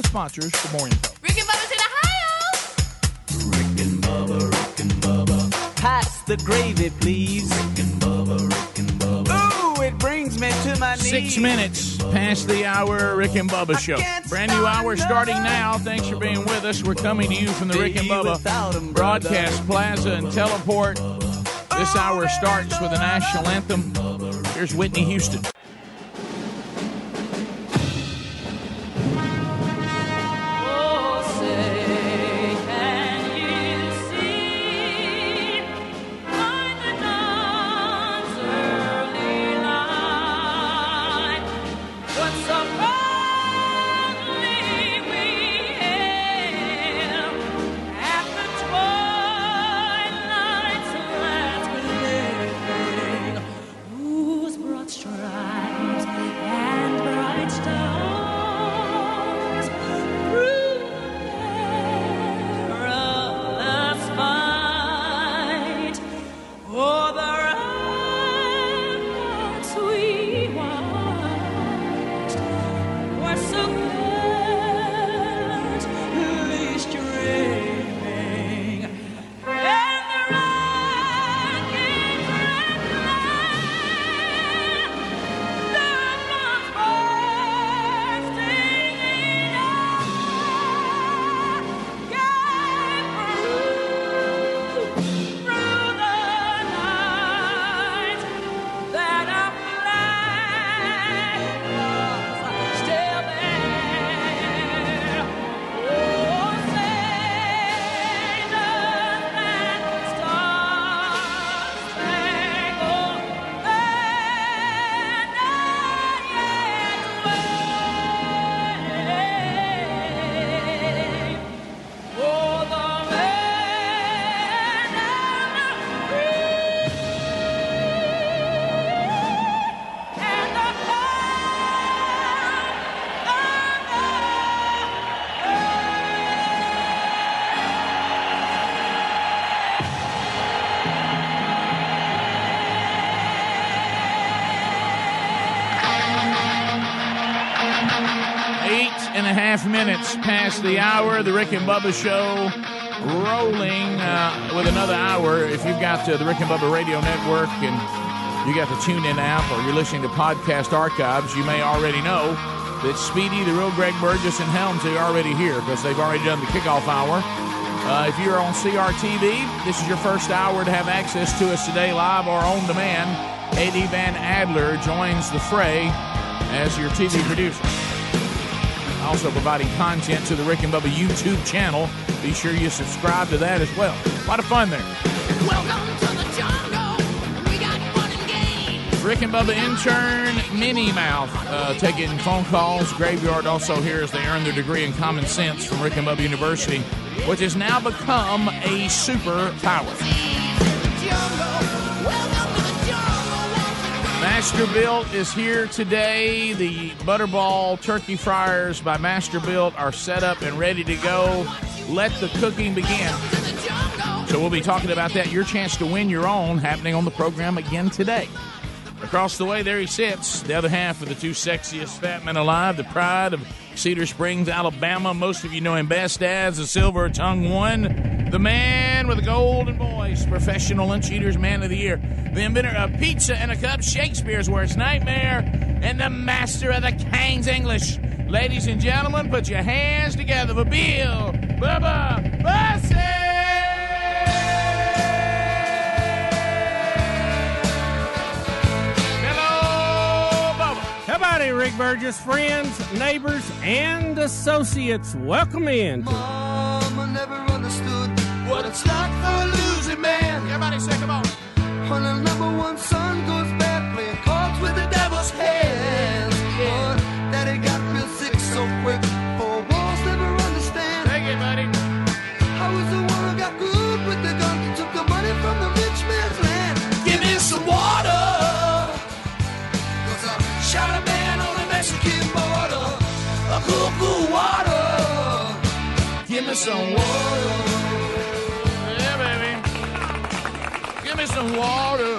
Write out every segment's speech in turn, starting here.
the sponsors for more info. Rick and Bubba's in Ohio. Rick and Bubba, Rick and Bubba. Pass the gravy, please. Rick and Bubba, Rick and Bubba. Ooh, it brings me to my knees. Six minutes past the hour, Rick and Bubba show. Brand new hour starting now. Thanks for being with us. We're coming to you from the Rick and Bubba Broadcast Plaza and Teleport. This hour starts with the national anthem. Here's Whitney Houston. Past the hour. The Rick and Bubba show rolling uh, with another hour. If you've got uh, the Rick and Bubba Radio Network and you got the TuneIn app or you're listening to podcast archives, you may already know that Speedy, the real Greg Burgess, and Helms are already here because they've already done the kickoff hour. Uh, if you're on CRTV, this is your first hour to have access to us today live or on demand. Eddie Van Adler joins the fray as your TV producer. Also providing content to the Rick and Bubba YouTube channel. Be sure you subscribe to that as well. A lot of fun there. Welcome to the jungle. We got fun and games. Rick and Bubba intern Minnie Mouth uh, taking phone calls. Graveyard also here as they earn their degree in common sense from Rick and Bubba University, which has now become a superpower. Masterbuilt is here today. The Butterball turkey fryers by Masterbuilt are set up and ready to go. Let the cooking begin. So we'll be talking about that. Your chance to win your own happening on the program again today. Across the way, there he sits, the other half of the two sexiest fat men alive, the pride of Cedar Springs, Alabama. Most of you know him best as the Silver Tongue One, the man with a golden voice, professional lunch eaters, man of the year, the inventor of pizza and a cup, Shakespeare's worst nightmare, and the master of the King's English. Ladies and gentlemen, put your hands together for Bill Bubba Bussey. Howdy, Rick Burgess, friends, neighbors, and associates. Welcome in. Some water. Yeah, baby. Give me some water.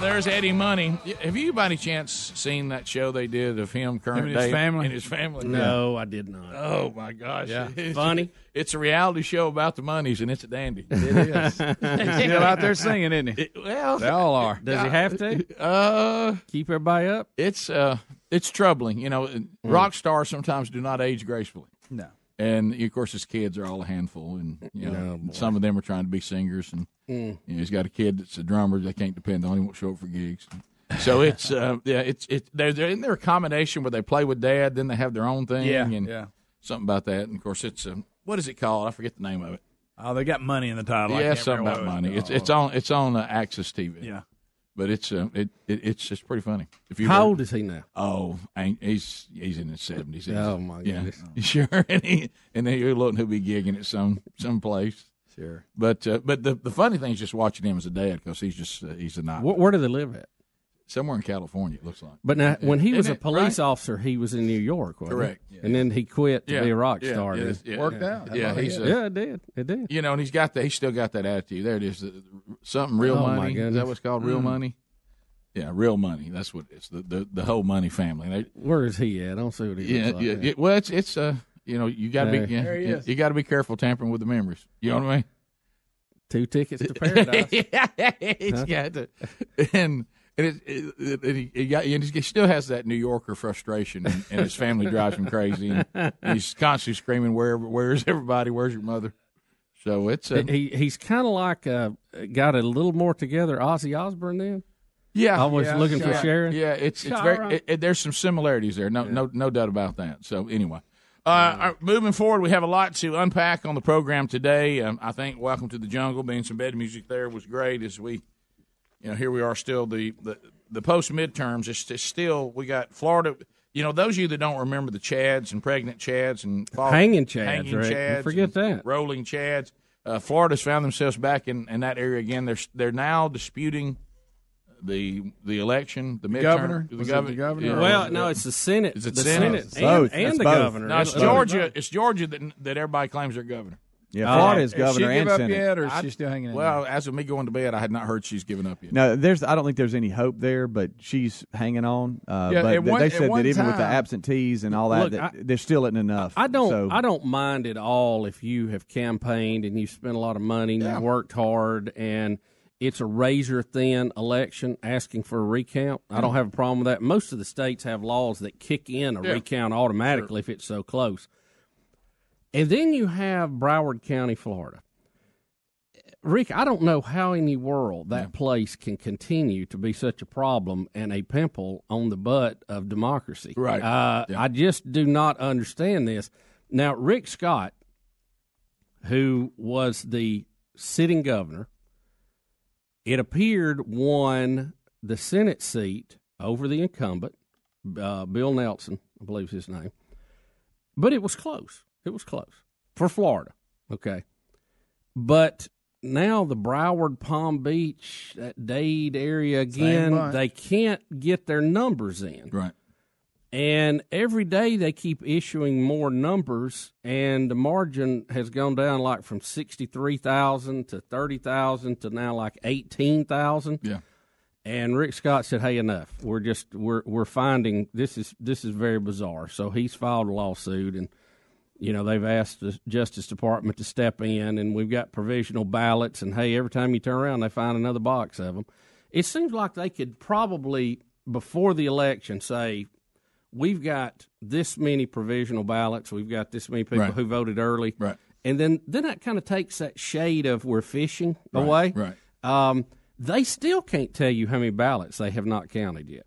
There's Eddie Money. Have you, by any chance, seen that show they did of him, current Him and his day, family? and his family? No, I did not. Oh my gosh! Yeah. It's- Funny. It's a reality show about the monies, and it's a dandy. It is. He's still out there singing, isn't he? It- well, They all are. Does he have to uh, keep everybody up? it's uh, it's troubling. You know, rock stars sometimes do not age gracefully. No. And of course, his kids are all a handful, and you know, some of them are trying to be singers, and you know, he's got a kid that's a drummer. They can't depend on. He won't show up for gigs. So it's uh, yeah, it's it's they're, they're in their combination where they play with dad, then they have their own thing, Yeah, and yeah. something about that. And of course, it's um, what is it called? I forget the name of it. Oh, they got money in the title. I yeah, something about it money. It's it's on it's on uh, AXS TV. Yeah. But it's uh, it, it it's just pretty funny. If you How old is he now? Oh, he's he's in his seventies. Oh, my goodness. sure. And he and then you're looking, he'll be gigging at some some place. Sure. But uh, but the the funny thing is just watching him as a dad because he's just uh, he's a not Where, where do they live at? Somewhere in California. It looks like. But now, when he Isn't was a it police right? officer, he was in New York, wasn't he? Correct. And then he quit to be a rock yeah, star. yeah, did yeah, Worked yeah. out. Yeah, That's he's all a, yeah, it did. It did. you know, and he's got that. He's still got that attitude. There it is. Something real Oh, my money. Is that what's called real Mm. money? Yeah, real money. That's what it's the the, the whole money family. They, Where is he at? I don't see what he yeah, looks like. yeah, now. yeah. Well, it's it's uh, you know, you got to There- be yeah, you, you got to be careful tampering with the memories. You know what I mean? Two tickets to paradise. yeah, he's got to, and and it, it, it, it- he got and he still has that New Yorker frustration, and, and his family drives him crazy. And he's constantly screaming, "Where, where's everybody? Where's your mother?" So it's a, he he's kind of like uh, got a little more together. Ozzy Osbourne then. yeah, I was yeah, looking for yeah, Sharon. Yeah, it's it's very it, it- there's some similarities there. No, no, no doubt about that. So anyway. Uh, all right, moving forward, we have a lot to unpack on the program today. Um, I think "Welcome to the Jungle" being some bed music there was great. As we, you know, here we are still the the, the post midterms. It's, it's still we got Florida. You know, those of you that don't remember the Chads and pregnant Chads and fall- Hanging Chads, hanging Rick. You Chads, forget that. rolling Chads. Uh, Florida's found themselves back in, in that area again. They're they're now disputing the the election, the midterm, governor? the governor. the governor yeah. Well, no, it's the Senate. Is it the Senate? Senate, and, and the both. governor. No, it's It'll- it'll Georgia. vote. It's Georgia that that everybody claims their governor. Yeah, Uh, Florida's governor she give and up Senate. yet, or is I- she still hanging in? Well, as of me going to bed, I had not heard she's given up yet. No, there's. I don't think there's any hope there, but she's hanging on. Uh, Yeah, but they- one- they said one that even with the absentees and all that, Look, that I- there still isn't enough. I don't. So, I don't mind at all if you have campaigned and you spent a lot of money and Yeah. you worked hard and it's a razor thin election asking for a recount. I don't have a problem with that. Most of the states have laws that kick in a Yeah. recount automatically if it's so close. And then you have Broward County, Florida. Rick, I don't know how in the world that place can continue to be such a problem and a pimple on the butt of democracy. Right. Uh, Yeah. I just do not understand this. Now, Rick Scott, who was the sitting governor, it appeared won the Senate seat over the incumbent, uh, Bill Nelson, I believe is his name. But it was close. It was close for Florida. Okay. But now the Broward, Palm Beach, that Dade area again, they can't get their numbers in. Right. And every day they keep issuing more numbers, and the margin has gone down like from 63,000 to 30,000 to now like 18,000. Yeah. And Rick Scott said, "Hey, enough. We're just we're we're finding this is this is very bizarre." So he's filed a lawsuit, and you know they've asked the Justice Department to step in, and we've got provisional ballots. And hey, every time you turn around, they find another box of them. It seems like they could probably before the election say, "We've got this many provisional ballots. We've got this many people Right. who voted early." Right. And then then that kind of takes that shade of we're fishing Right, away. right. Um, they still can't tell you how many ballots they have not counted yet.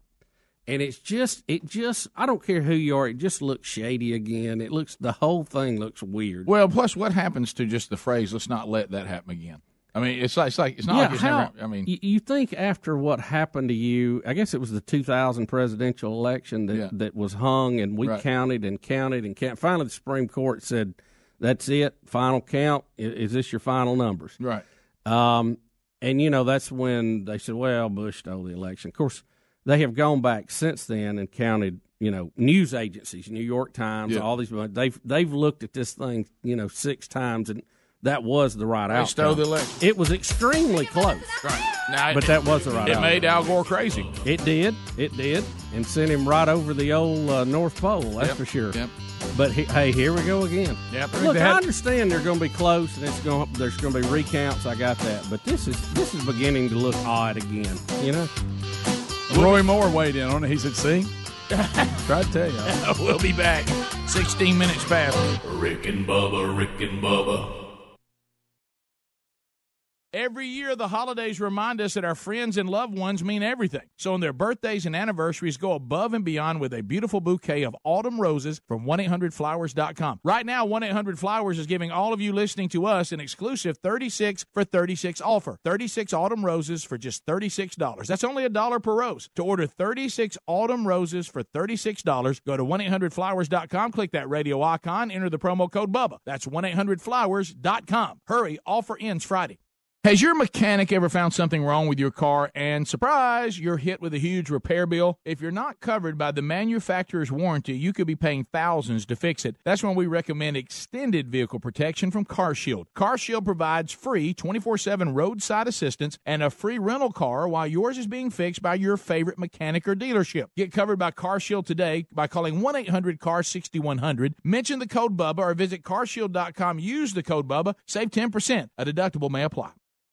And it's just, it just, I don't care who you are, it just looks shady again. It looks, the whole thing looks weird. Well, plus, what happens to just the phrase "Let's not let that happen again"? I mean, it's like it's like it's not like it's how, never. I mean, you, think after what happened to you, I guess it was the 2000 presidential election that, Yeah. that was hung and we Right. counted and counted and counted. Finally, the Supreme Court said, that's it, final count. Is this your final numbers? right. Um, and you know that's when they said, "Well, Bush stole the election." Of course, they have gone back since then and counted. You know, news agencies, New York Times, Yeah. all these. They've they've looked at this thing, you know, six times, and that was the right They outcome. stole the election. It was extremely close, Right. Now, but that was the right. it outcome. made Al Gore crazy. It did. It did, and sent him right over the old uh, North Pole. That's Yep, for sure. yep. But he, hey, here we go again. Yep. Look, They I understand they're going to be close, and it's going. There's going to be recounts. I got that, but this is this is beginning to look odd again. You know. Roy Moore weighed in on it. He said, "See, try to tell you." we'll be back. 16 minutes past. Rick and Bubba, Rick and Bubba. Every year, the holidays remind us that our friends and loved ones mean everything. So, on their birthdays and anniversaries, go above and beyond with a beautiful bouquet of autumn roses from 1-800-Flowers.com. Right now, 1-800-Flowers is giving all of you listening to us an exclusive 36 for 36 offer. 36 autumn roses for just $36. That's only a dollar per rose. To order 36 autumn roses for $36, go to 1-800-Flowers.com, click that radio icon, enter the promo code BUBBA. That's 1-800-Flowers.com. Hurry, offer ends Friday. Has your mechanic ever found something wrong with your car and surprise, you're hit with a huge repair bill? If you're not covered by the manufacturer's warranty, you could be paying thousands to fix it. That's when we recommend extended vehicle protection from CarShield. CarShield provides free 24/7 roadside assistance and a free rental car while yours is being fixed by your favorite mechanic or dealership. Get covered by CarShield today by calling 1-800-CAR-6100, mention the code BUBBA or visit carshield.com, use the code BUBBA, save 10%. A deductible may apply.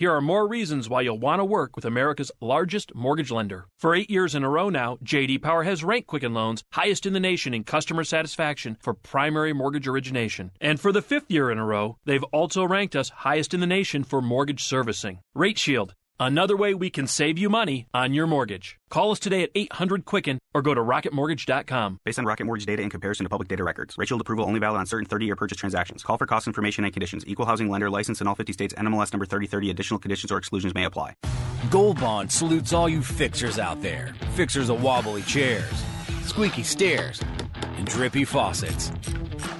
Here are more reasons why you'll want to work with America's largest mortgage lender. For eight years in a row now, JD Power has ranked Quicken Loans highest in the nation in customer satisfaction for primary mortgage origination. And for the fifth year in a row, they've also ranked us highest in the nation for mortgage servicing. Rate Shield. Another way we can save you money on your mortgage. Call us today at 800 Quicken or go to rocketmortgage.com. Based on Rocket Mortgage data in comparison to public data records. Rate Shield approval only valid on certain 30-year purchase transactions. Call for cost information and conditions. Equal housing lender license in all 50 states. NMLS number 3030. Additional conditions or exclusions may apply. Gold Bond salutes all you fixers out there. Fixers of wobbly chairs, squeaky stairs, and drippy faucets.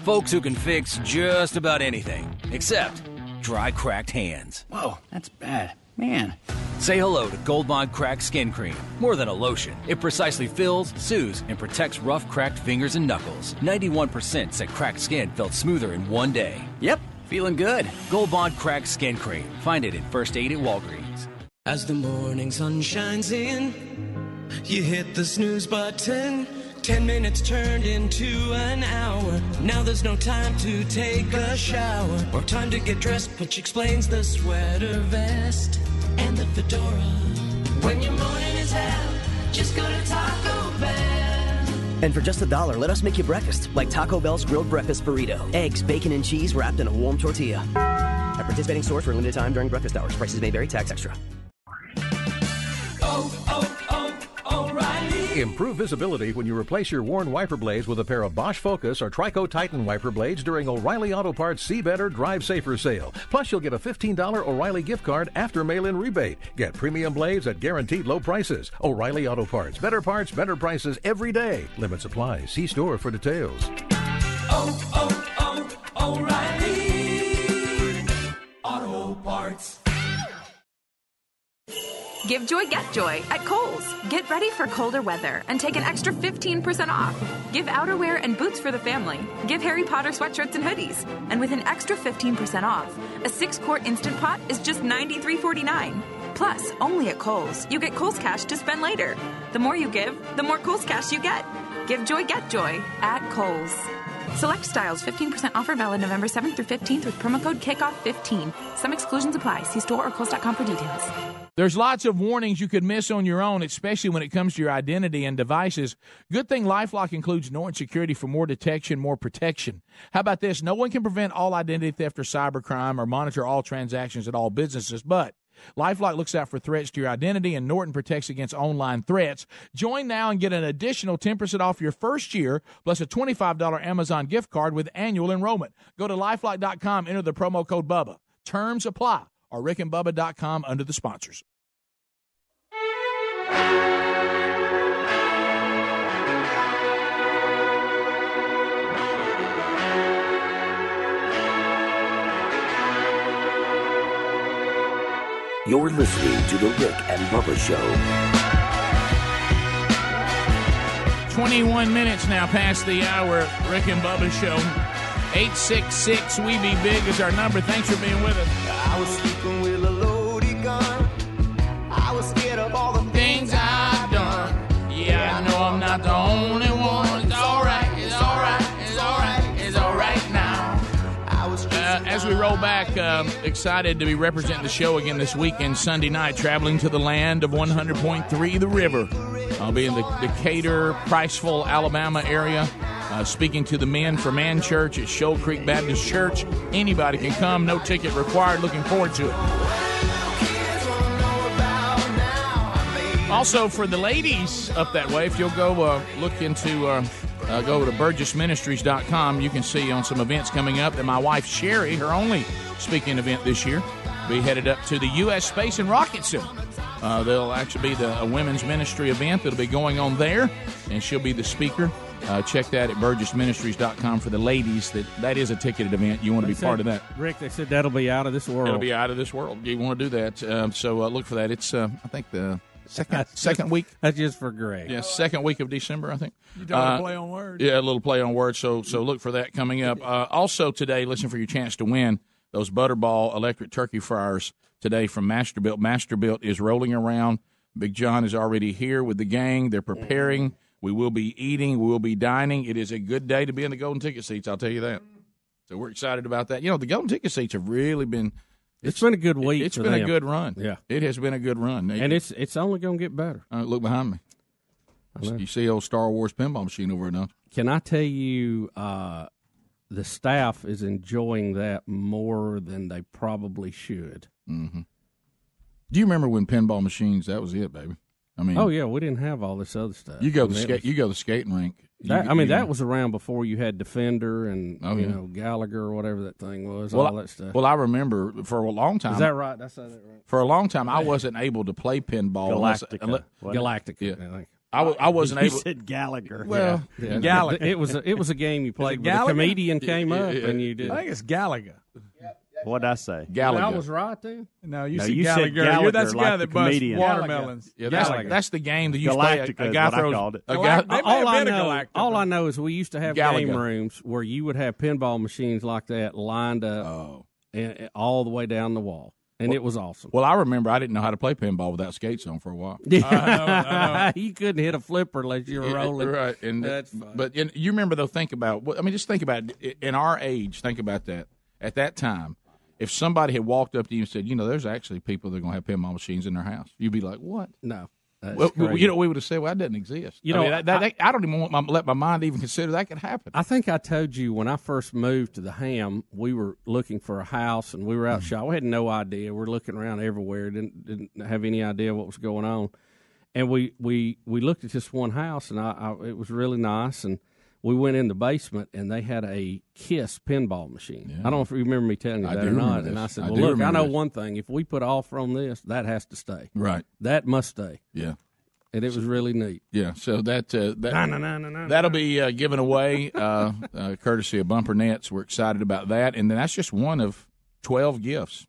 Folks who can fix just about anything, except dry, cracked hands. Whoa, that's bad. Man. Say hello to Gold Bond Cracked Skin Cream. More than a lotion, it precisely fills, soothes, and protects rough, cracked fingers and knuckles. 91% said cracked skin felt smoother in one day. Yep, feeling good. Gold Bond Cracked Skin Cream. Find it in First Aid at Walgreens. As the morning sun shines in, you hit the snooze button. Ten minutes turned into an hour. Now there's no time to take a shower or time to get dressed, which explains the sweater vest and the fedora. When your morning is hell, just go to Taco Bell. And for just a dollar, let us make you breakfast, like Taco Bell's grilled breakfast burrito. Eggs, bacon, and cheese wrapped in a warm tortilla. At participating stores for a limited time during breakfast hours. Prices may vary, tax extra. Improve visibility when you replace your worn wiper blades with a pair of Bosch Focus or Trico Titan wiper blades during O'Reilly Auto Parts See Better, Drive Safer sale. Plus, you'll get a $15 O'Reilly gift card after mail in rebate. Get premium blades at guaranteed low prices. O'Reilly Auto Parts. Better parts, better prices every day. Limit supply. See store for details. Oh, oh, oh, O'Reilly. Auto Parts. Give joy, get joy at Kohl's. Get ready for colder weather and take an extra 15% off. Give outerwear and boots for the family. Give Harry Potter sweatshirts and hoodies. And with an extra 15% off, a six quart instant pot is just $93.49. Plus, only at Kohl's, you get Kohl's cash to spend later. The more you give, the more Kohl's cash you get. Give joy, get joy at Kohl's. Select styles 15% offer valid November 7th through 15th with promo code KICKOFF15. Some exclusions apply. See store or Kohl's.com for details. There's lots of warnings you could miss on your own, especially when it comes to your identity and devices. Good thing LifeLock includes Norton Security for more detection, more protection. How about this? No one can prevent all identity theft or cybercrime or monitor all transactions at all businesses, but LifeLock looks out for threats to your identity, and Norton protects against online threats. Join now and get an additional 10% off your first year, plus a $25 Amazon gift card with annual enrollment. Go to lifelock.com, enter the promo code BUBBA. Terms apply, or rickandbubba.com under the sponsors. You're listening to The Rick and Bubba Show. 21 minutes now past the hour. Rick and Bubba Show. 866 We Be Big is our number. Thanks for being with us. Excited to be representing the show again this weekend, Sunday night, traveling to the land of 100.3 The River. I'll be in the Decatur, Priceville, Alabama area, uh, speaking to the men for Man Church at Shoal Creek Baptist Church. Anybody can come, no ticket required. Looking forward to it. Also, for the ladies up that way, if you'll go uh, look into, uh, uh, go to burgessministries.com, you can see on some events coming up that my wife Sherry, her only speaking event this year, be headed up to the U.S. Space and Rocket Center. Uh, there'll actually be the, a women's ministry event that'll be going on there, and she'll be the speaker. Uh, check that at burgessministries.com for the ladies. That that is a ticketed event. You want to be They part of that. Rick, they said that'll be out of this world. It'll be out of this world. You want to do that, um, so uh, look for that. It's uh, I think the second second week. That's just for Greg. Yeah, second week of December, I think. You talking Uh, play on words? Yeah, a little play on words. So so look for that coming up. Uh, also today, listen for your chance to win those Butterball electric turkey fryers today from Masterbuilt. Masterbuilt is rolling around. Big John is already here with the gang. They're preparing. We will be eating. We will be dining. It is a good day to be in the golden ticket seats. I'll tell you that. So we're excited about that. You know, the golden ticket seats have really been. It's been a good week It's been a good run. Yeah. it has been a good run. And it's it's only going to get better. Uh, look behind me. You see old Star Wars pinball machine over there? Can I tell you, uh, the staff is enjoying that more than they probably should. Mm-hmm. Do you remember when pinball machines? That was it, baby. I mean, oh yeah, we didn't have all this other stuff. You go I mean, it skate. was- You go to the skating rink. That, You- I mean, you- that was around before you had Defender and Oh, you yeah. know Gallagher or whatever that thing was. well, all that stuff. Well, I remember for a long time. Is that right? That's that right. For a long time, I wasn't able to play pinball. unless- Galactica, unless- wasn't? Galactica, Yeah. I. I, I wasn't You able. said Gallagher. Well, Yeah. Gallagher. It was a, it was a game you played. where The comedian came Yeah, up yeah, and you did. I think it's Gallagher. What'd I say? Gallagher. I was right then. No, you No, said you said Gallagher. You're, Gallagher that's the guy the that busts comedian. watermelons. Yeah, that's, Gallagher. that's the game that you play. A, a guy what I throws. called it. A guy, they all I been a know, Galactica. all I know is we used to have Gallagher. game rooms where you would have pinball machines like that lined up Oh. and, and all the way down the wall, and it was awesome. well, I remember I didn't know how to play pinball without skates on for a while. you couldn't hit a flipper unless you were Yeah, rolling. right? And That's fine. but and you remember though. Think about. I mean, just think about it. in our age. Think about that. At that time, if somebody had walked up to you and said, "You know, there's actually people that are going to have pinball machines in their house," you'd be like, "What?" No. Well, you know, we would have said, "Well, that doesn't exist." You I know, mean, that, that, I- that- I don't even want my, let my mind even consider that could happen. I think I told you when I first moved to the Ham, we were looking for a house and we were Mm-hmm. out shopping. We had no idea. We're looking around everywhere. Didn't didn't have any idea what was going on. And we we we looked at this one house and I, I it was really nice and we went in the basement and they had a Kiss pinball machine. I don't know if you remember me telling you that or not. And. I said, I "Well, look, I know this. one thing. If we put offer on this, that has to stay. Right. That must stay." Yeah. And it was really neat. Yeah, so that uh, that Na, na, na, na, na, that'll be uh, given away uh, uh, courtesy of Bumper Nets. We're excited about that, and then that's just one of twelve gifts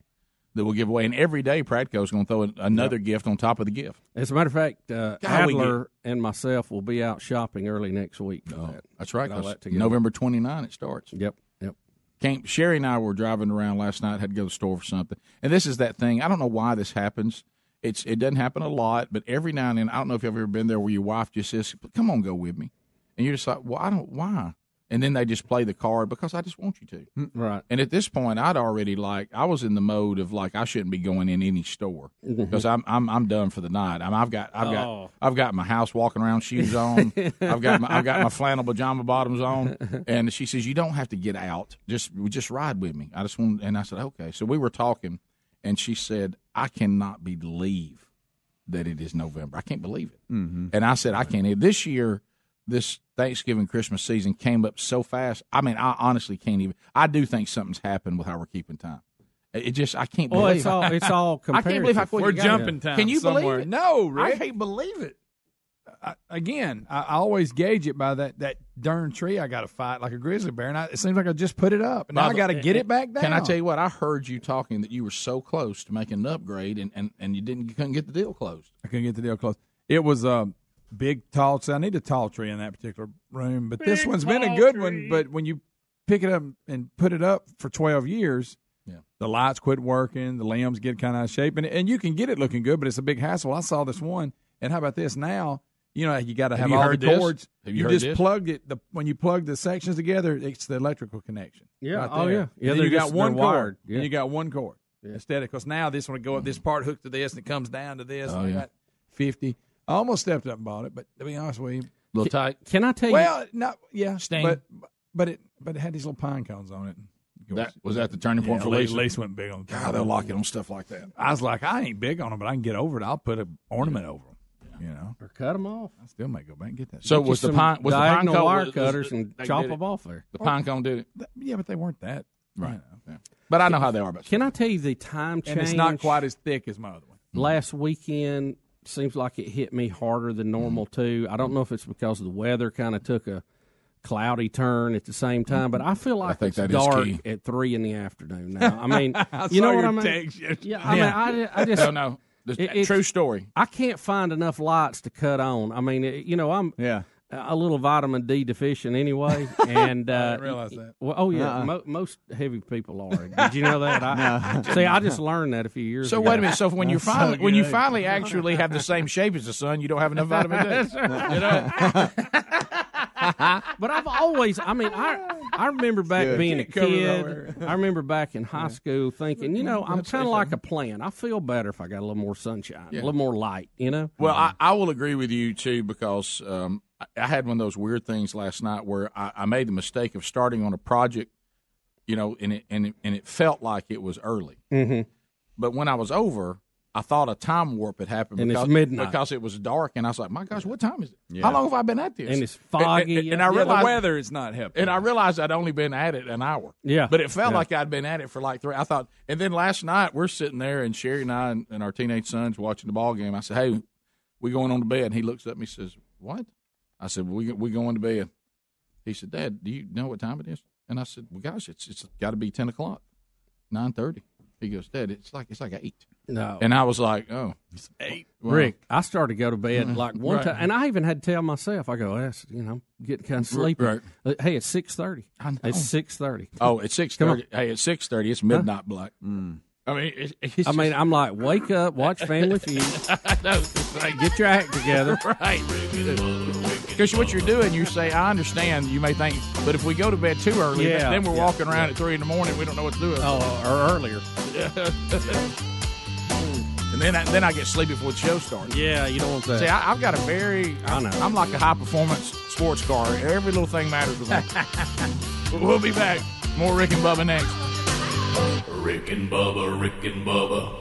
that we'll give away. And every day, Pradco's going to throw another gift on top of the gift. As a matter of fact, uh, God, Adler and myself will be out shopping early next week. For that. Oh, That's right. Get all 'cause that. November 29 it starts. Yep. Yep. Came, Sherry and I were driving around last night. Had to go to the store for something, and this is that thing. I don't know why this happens. It's it doesn't happen a lot, but every now and then, I don't know if you've ever been there where your wife just says, "Come on, go with me," and you're just like, "Well, I don't why." And then they just play the card because I just want you to. Right. And at this point, I'd already like I was in the mode of like I shouldn't be going in any store because I'm I'm I'm done for the night. I'm, I've got I've Oh. got I've got my house walking around shoes on. I've got my I've got my flannel pajama bottoms on. And she says you don't have to get out. Just just ride with me. I just want. And I said okay. So we were talking, and she said I cannot believe that it is November. I can't believe it. Mm-hmm. And I said, I can't. This year, this Thanksgiving Christmas season came up so fast. I mean, I honestly can't even. I do think something's happened with how we're keeping time. It it just, I can't Well, believe. it's all- it's all I can't believe how quick We're you got jumping it. time Can you somewhere. believe it? No, I can't believe it. I, again, I, I always gauge it by that that darn tree I got to fight like a grizzly bear, and I, it seems like I just put it up, and now I got to get it back down. Can I tell you what? I heard you talking that you were so close to making an upgrade, and, and, and you didn't, you couldn't get the deal closed. I couldn't get the deal closed. It was a big tall tree. I need a tall tree in that particular room, but this one's been a good tree. one. But when you pick it up and put it up for twelve years, Yeah. the lights quit working, the limbs get kind of out of shape, and and you can get it looking good, but it's a big hassle. I saw this one, and how about this now? You know, you got to Have have, you all heard the this? cords. Have you heard just this? plugged it. The when you plug the sections together, it's the electrical connection. Yeah. right Oh, yeah. And Yeah, then you got just- one they're cord. wired. and Yeah. you got one cord instead of because now this one would go up. This part hooked to this, and it comes down to this. Oh, and I yeah. got fifty. I almost stepped up and bought it, but to be honest with you, little tight. Can I tell you? well, no, yeah, Sting. but but it but it had these little pine cones on it. That was that the turning point Yeah, for Lace. Lisa. Lisa went big on. The God, they'll lock it on stuff like that. I was like, I ain't big on them, but I can get over it. I'll put an ornament over them. You know, or cut them off. I still may go back and get that. So Get was the pine was the pine diagonal cone wire was- was- cutters and chop did it. them off there. The pine cone did it, Th- Yeah, but they weren't that. right? you know. Yeah. But I know how they are But Can I tell you the time change? And it's not quite as thick as my other one. last weekend seems like it hit me harder than normal mm-hmm. too. I don't know if it's because the weather kind of took a cloudy turn at the same time, but I feel mm-hmm. like think it's dark at three in the afternoon now. I mean, I you know what I mean? text. Yeah, I mean, I, I just No, It- true story. I can't find enough lights to cut on. I mean, it, you know, I'm Yeah. A little vitamin D deficient anyway, and uh, didn't realize that. Well, oh yeah, Uh-uh. mo- most heavy people are. Did you know that? I, See, I just learned that a few years ago. So ago. wait a minute. So when you That's so finally when you finally actually have the same shape as the sun, you don't have enough vitamin D. That's right. You know? but I've always, I mean, I I remember back good. being a Can't cover it kid. I remember back in high school thinking, you know, I'm kind of like a plant. I feel better if I got a little more sunshine, a little more light. You know. Well, I, I will agree with you too because um, I, I had one of those weird things last night where I, I made the mistake of starting on a project, you know, and it and it, and it felt like it was early. Mhm. But when I was over, I thought a time warp had happened And it's because, midnight. because it was dark, and I was like, "My gosh, what time is it? Yeah. How long have I been at this?" And it's foggy, And, and, yeah. I Yeah, realized the weather is not helping. and I realized I'd only been at it an hour. Yeah. But it felt Yeah. like I'd been at it for like three. I thought, and then last night we're sitting there, and Sherry and I and, and our teenage sons watching the ball game. I said, "Hey, we going on to bed?" And he looks up at me, and says, "What?" I said, "We we going to bed." He said, "Dad, do you know what time it is?" And I said, "Well, gosh, it's it's got to be ten o'clock, nine thirty. He goes, "Dad, it's like it's like eight. No. And I was like, "Oh, it's eight. Rick, I started to go to bed like one Right. time, and I even had to tell myself, I go, that's you know, I'm getting kind of sleepy. Right. Uh, Hey, it's six thirty. I. It's six thirty. Oh, it's six Come on. thirty. Hey, it's six thirty. It's midnight black. I mean, it, it's I mean, I'm like, wake up, watch Family Feud, get your act together. right. Because what you're doing, you say, I understand. You may think, but if we go to bed too early, Yeah. then we're Yeah. walking around at three in the morning. We don't know what to do. Oh, or earlier. and then I, then I get sleepy before the show starts. Yeah, you don't want that. See, I, I've got a very. I know. I'm like a high performance sports car. Every little thing matters with me. we'll be back. More Rick and Bubba next. Rick and Bubba, Rick and Bubba.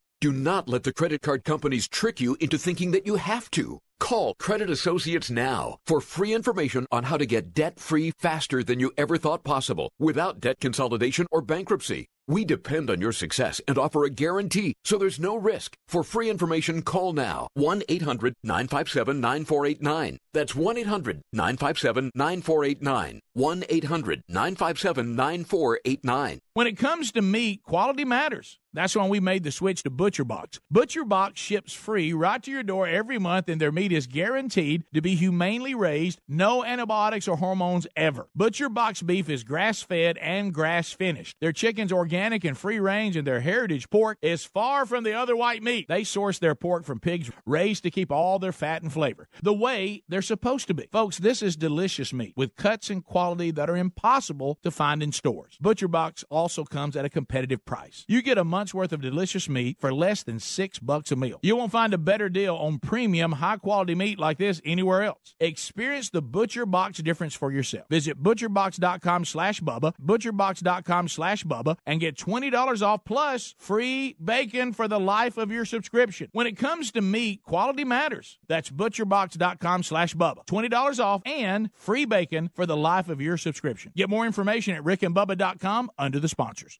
Do not let the credit card companies trick you into thinking that you have to. Call Credit Associates now for free information on how to get debt free faster than you ever thought possible without debt consolidation or bankruptcy. We depend on your success and offer a guarantee, so there's no risk. For free information, call now 1 800 957 9489. That's 1 800 957 9489. 1 800 957 9489. When it comes to meat, quality matters. That's why we made the switch to Butcher Box. Butcher Box ships free right to your door every month, and their meat is guaranteed to be humanely raised, no antibiotics or hormones ever. Butcher Box beef is grass fed and grass finished. Their chicken's organic and free range, and their heritage pork is far from the other white meat. They source their pork from pigs raised to keep all their fat and flavor the way they're supposed to be. Folks, this is delicious meat with cuts and quality that are impossible to find in stores. Butcher Box also comes at a competitive price. You get a month's worth of delicious meat for less than six bucks a meal. You won't find a better deal on premium, high quality meat like this anywhere else. Experience the Butcher Box difference for yourself. Visit butcherbox.com slash Bubba, butcherbox.com slash Bubba, and get $20 off plus free bacon for the life of your subscription. When it comes to meat, quality matters. That's butcherbox.com slash Bubba. $20 off and free bacon for the life of your subscription. Get more information at rickandbubba.com under the sponsors.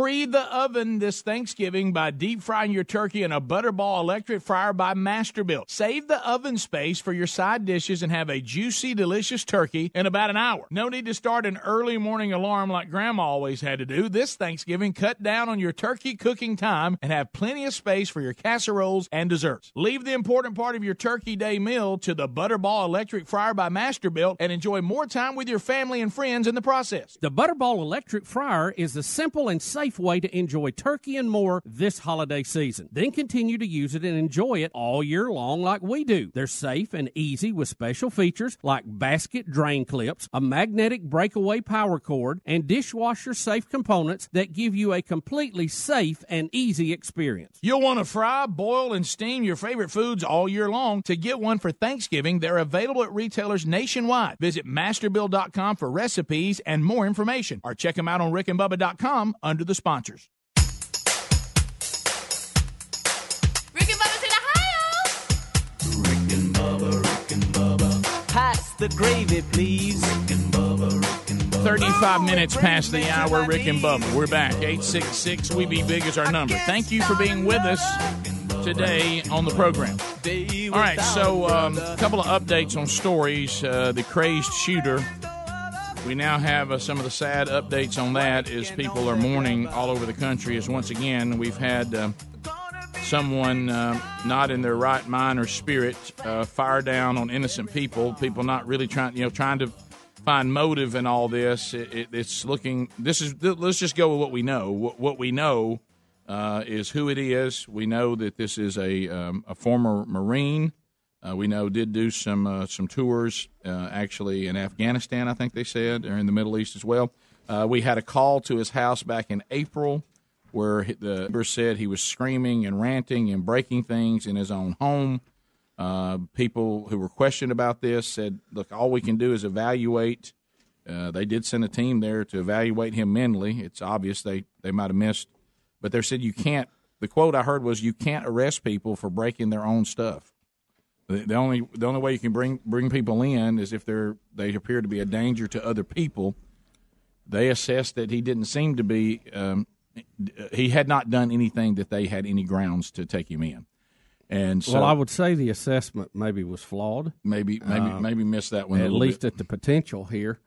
Free the oven this Thanksgiving by deep frying your turkey in a Butterball electric fryer by Masterbuilt. Save the oven space for your side dishes and have a juicy, delicious turkey in about an hour. No need to start an early morning alarm like Grandma always had to do. This Thanksgiving, cut down on your turkey cooking time and have plenty of space for your casseroles and desserts. Leave the important part of your turkey day meal to the Butterball electric fryer by Masterbuilt and enjoy more time with your family and friends in the process. The Butterball electric fryer is the simple and safe way to enjoy turkey and more this holiday season. Then continue to use it and enjoy it all year long like we do. They're safe and easy with special features like basket drain clips, a magnetic breakaway power cord, and dishwasher safe components that give you a completely safe and easy experience. You'll want to fry, boil, and steam your favorite foods all year long. To get one for Thanksgiving, they're available at retailers nationwide. Visit masterbuilt.com for recipes and more information, or check them out on rickandbubba.com under the sponsors. Rick and Bubba's in Ohio. Rick and Bubba, Rick and Bubba. Pass the gravy, please. Rick and Bubba. 35 minutes past the hour, Rick and Bubba. We're back. 866 We Be Big is our number. Thank you for being with us today on the program. All right, so um, a couple of updates on stories. Uh, the crazed shooter. We now have uh, some of the sad updates on that as people are mourning all over the country. As once again, we've had uh, someone uh, not in their right mind or spirit uh, fire down on innocent people. People not really trying, you know, trying to find motive in all this. It, it, it's looking. This is. Let's just go with what we know. What, what we know uh, is who it is. We know that this is a um, a former Marine. Uh, we know did do some uh, some tours uh, actually in Afghanistan. I think they said, or in the Middle East as well. Uh, we had a call to his house back in April where the neighbor said he was screaming and ranting and breaking things in his own home. Uh, people who were questioned about this said, "Look, all we can do is evaluate." Uh, they did send a team there to evaluate him mentally. It's obvious they they might have missed, but they said you can't. The quote I heard was, "You can't arrest people for breaking their own stuff." The, the only the only way you can bring bring people in is if they're they appear to be a danger to other people. They assessed that he didn't seem to be. Um, he had not done anything that they had any grounds to take him in. And so well, I would say the assessment maybe was flawed. maybe maybe Uh, maybe missed that one at least bit. at the potential here.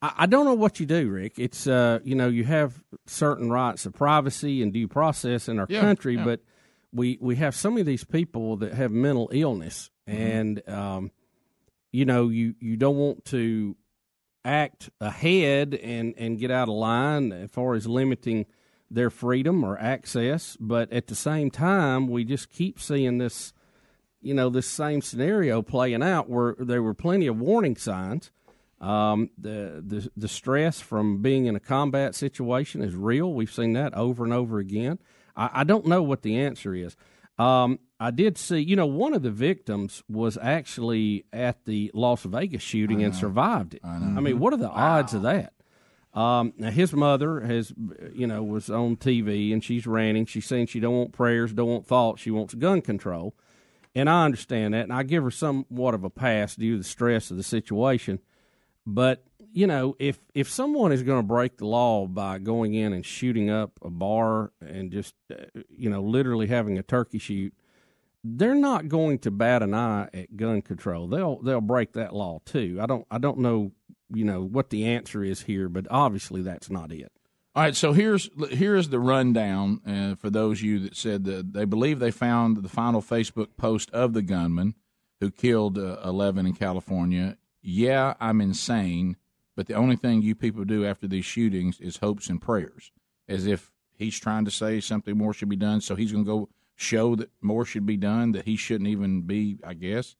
I, I don't know what you do, Rick. It's uh, you know, you have certain rights of privacy and due process in our Yeah, country, yeah. but we we have some of these people that have mental illness, Mm-hmm. and um, you know, you you don't want to act ahead and and get out of line as far as limiting their freedom or access, but at the same time, we just keep seeing this you know this same scenario playing out where there were plenty of warning signs. Um, the the the stress from being in a combat situation is real. We've seen that over and over again. I, I don't know what the answer is. Um, I did see, you know, one of the victims was actually at the Las Vegas shooting and survived it. I, mean, what are the odds of that? Um, now his mother has, you know, was on TV and she's ranting. She's saying she don't want prayers, don't want thoughts, she wants gun control, and I understand that, and I give her somewhat of a pass due to the stress of the situation. But you know, if if someone is going to break the law by going in and shooting up a bar and just, uh, you know, literally having a turkey shoot, they're not going to bat an eye at gun control. They'll they'll break that law too. I don't I don't know, you know, what the answer is here, but obviously that's not it. All right, so here's here's the rundown uh, for those of you that said that they believe they found the final Facebook post of the gunman who killed uh, 11 in California. Yeah, I'm insane, but the only thing you people do after these shootings is hopes and prayers, as if he's trying to say something more should be done. So he's going to go show that more should be done, that he shouldn't even be, I guess.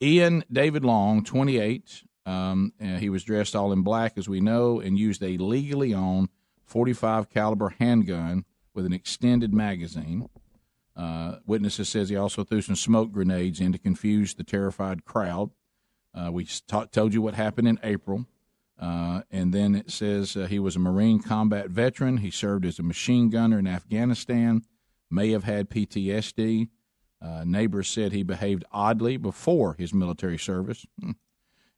Ian David Long, 28. Um, uh, he was dressed all in black, as we know, and used a legally owned 45 caliber handgun with an extended magazine. Uh, witnesses says he also threw some smoke grenades in to confuse the terrified crowd. Uh, we told you what happened in April. Uh, and then it says uh, he was a Marine combat veteran. He served as a machine gunner in Afghanistan, may have had PTSD. Uh, neighbors said he behaved oddly before his military service. Hmm.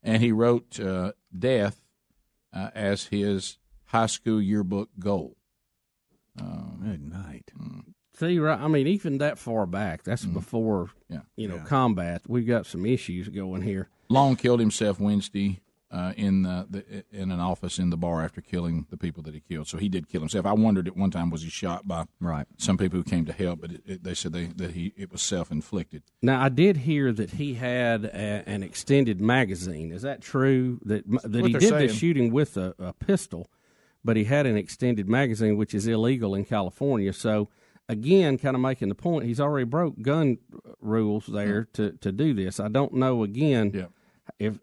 And he wrote uh, death uh, as his high school yearbook goal. Good night. See, right? I mean, even that far back, that's before Yeah. you know combat. We've got some issues going here. Long killed himself Wednesday uh, in the, the in an office in the bar after killing the people that he killed. So he did kill himself. I wondered at one time was he shot by right some people who came to help, but it, it, they said they, that he it was self inflicted. Now, I did hear that he had a, an extended magazine. Is that true? That that he did saying. the shooting with a, a pistol, but he had an extended magazine, which is illegal in California. So, again, kind of making the point, he's already broke gun rules there to, to do this. I don't know. Again, if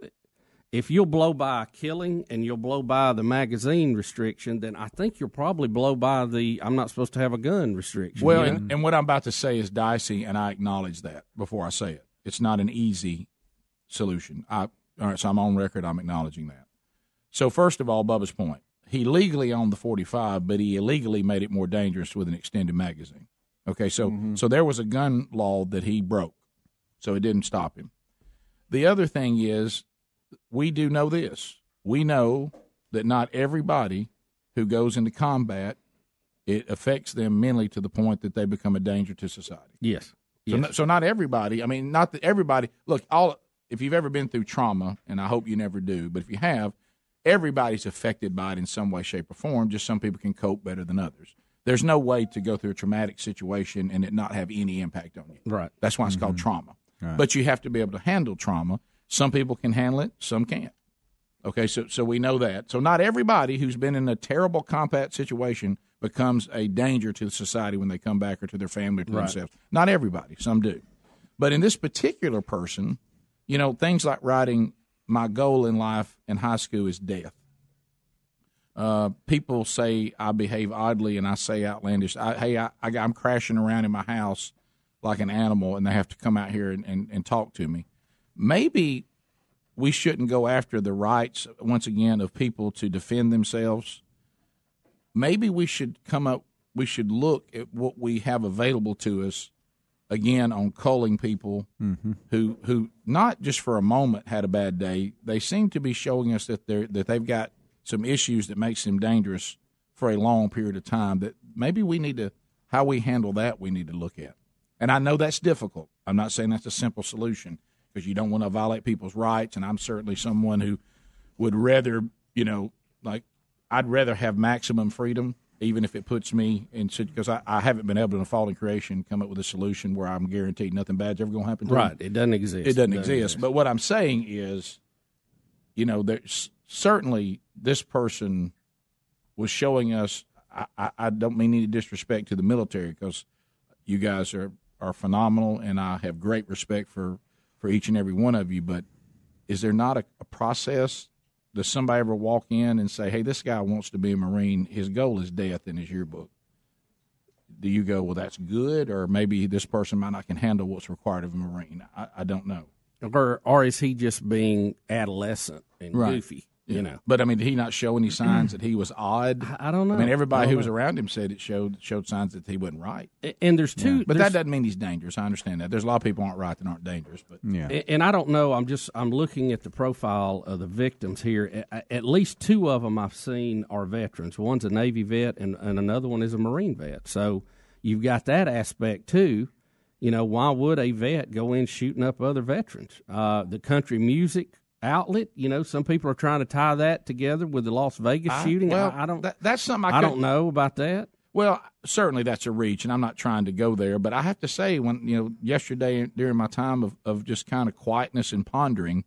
if you'll blow by a killing and you'll blow by the magazine restriction, then I think you'll probably blow by the I'm not supposed to have a gun restriction. Well, you know? and, and what I'm about to say is dicey, and I acknowledge that before I say it. It's not an easy solution. I, all right, so I'm on record. I'm acknowledging that. So first of all, Bubba's point: he legally owned the 45, but he illegally made it more dangerous with an extended magazine. Okay, so mm-hmm. so there was a gun law that he broke, so it didn't stop him. The other thing is, we do know this. We know that not everybody who goes into combat it affects them mentally to the point that they become a danger to society. Yes. So, Yes. no- so not everybody. I mean, not that everybody. Look, all if you've ever been through trauma, and I hope you never do, but if you have, everybody's affected by it in some way, shape, or form. Just some people can cope better than others. There's no way to go through a traumatic situation and it not have any impact on you. Right. That's why it's called mm-hmm. trauma. Right. But you have to be able to handle trauma. Some people can handle it, some can't. Okay, so so we know that. So not everybody who's been in a terrible combat situation becomes a danger to society when they come back or to their family or to Right. themselves. Not everybody, some do. But in this particular person, you know, things like writing my goal in life in high school is death. Uh, people say I behave oddly and I say outlandish. I, hey, I, I, I'm crashing around in my house like an animal, and they have to come out here and, and, and talk to me. Maybe we shouldn't go after the rights once again of people to defend themselves. Maybe we should come up. We should look at what we have available to us again on culling people mm-hmm. who who not just for a moment had a bad day. They seem to be showing us that they that they've got some issues that makes them dangerous for a long period of time. That maybe we need to how we handle that. We need to look at. And I know that's difficult. I'm not saying that's a simple solution because you don't want to violate people's rights. And I'm certainly someone who would rather, you know, like I'd rather have maximum freedom, even if it puts me in because I, I haven't been able to fall in a fallen creation come up with a solution where I'm guaranteed nothing bad's ever going to happen. To Right. me. It doesn't exist. It doesn't, It doesn't exist. exist. But what I'm saying is, you know, there's certainly this person was showing us. I, I, I don't mean any disrespect to the military because you guys are are phenomenal, and I have great respect for for each and every one of you. But is there not a, a process? Does somebody ever walk in and say, "Hey, this guy wants to be a Marine. His goal is death in his yearbook"? Do you go, "Well, that's good," or maybe this person might not can handle what's required of a Marine? I, I don't know. Or or is he just being adolescent and Right. goofy? You know. But I mean, did he not show any signs that he was odd? I don't know. I mean, everybody I who was know. around him said it showed showed signs that he wasn't right. And there's two. but that doesn't mean he's dangerous. I understand that. There's a lot of people aren't right that aren't dangerous. But yeah. And I don't know. I'm just I'm looking at the profile of the victims here. A- At least two of them I've seen are veterans. One's a Navy vet, and, and another one is a Marine vet. So you've got that aspect too. You know, why would a vet go in shooting up other veterans? Uh, the country music outlet. You know, some people are trying to tie that together with the Las Vegas I- shooting. well, I, I don't. that- that's something I I don't know about that. Well, certainly that's a reach, and I'm not trying to go there. But I have to say, when you know, yesterday during my time of, of just kind of quietness and pondering,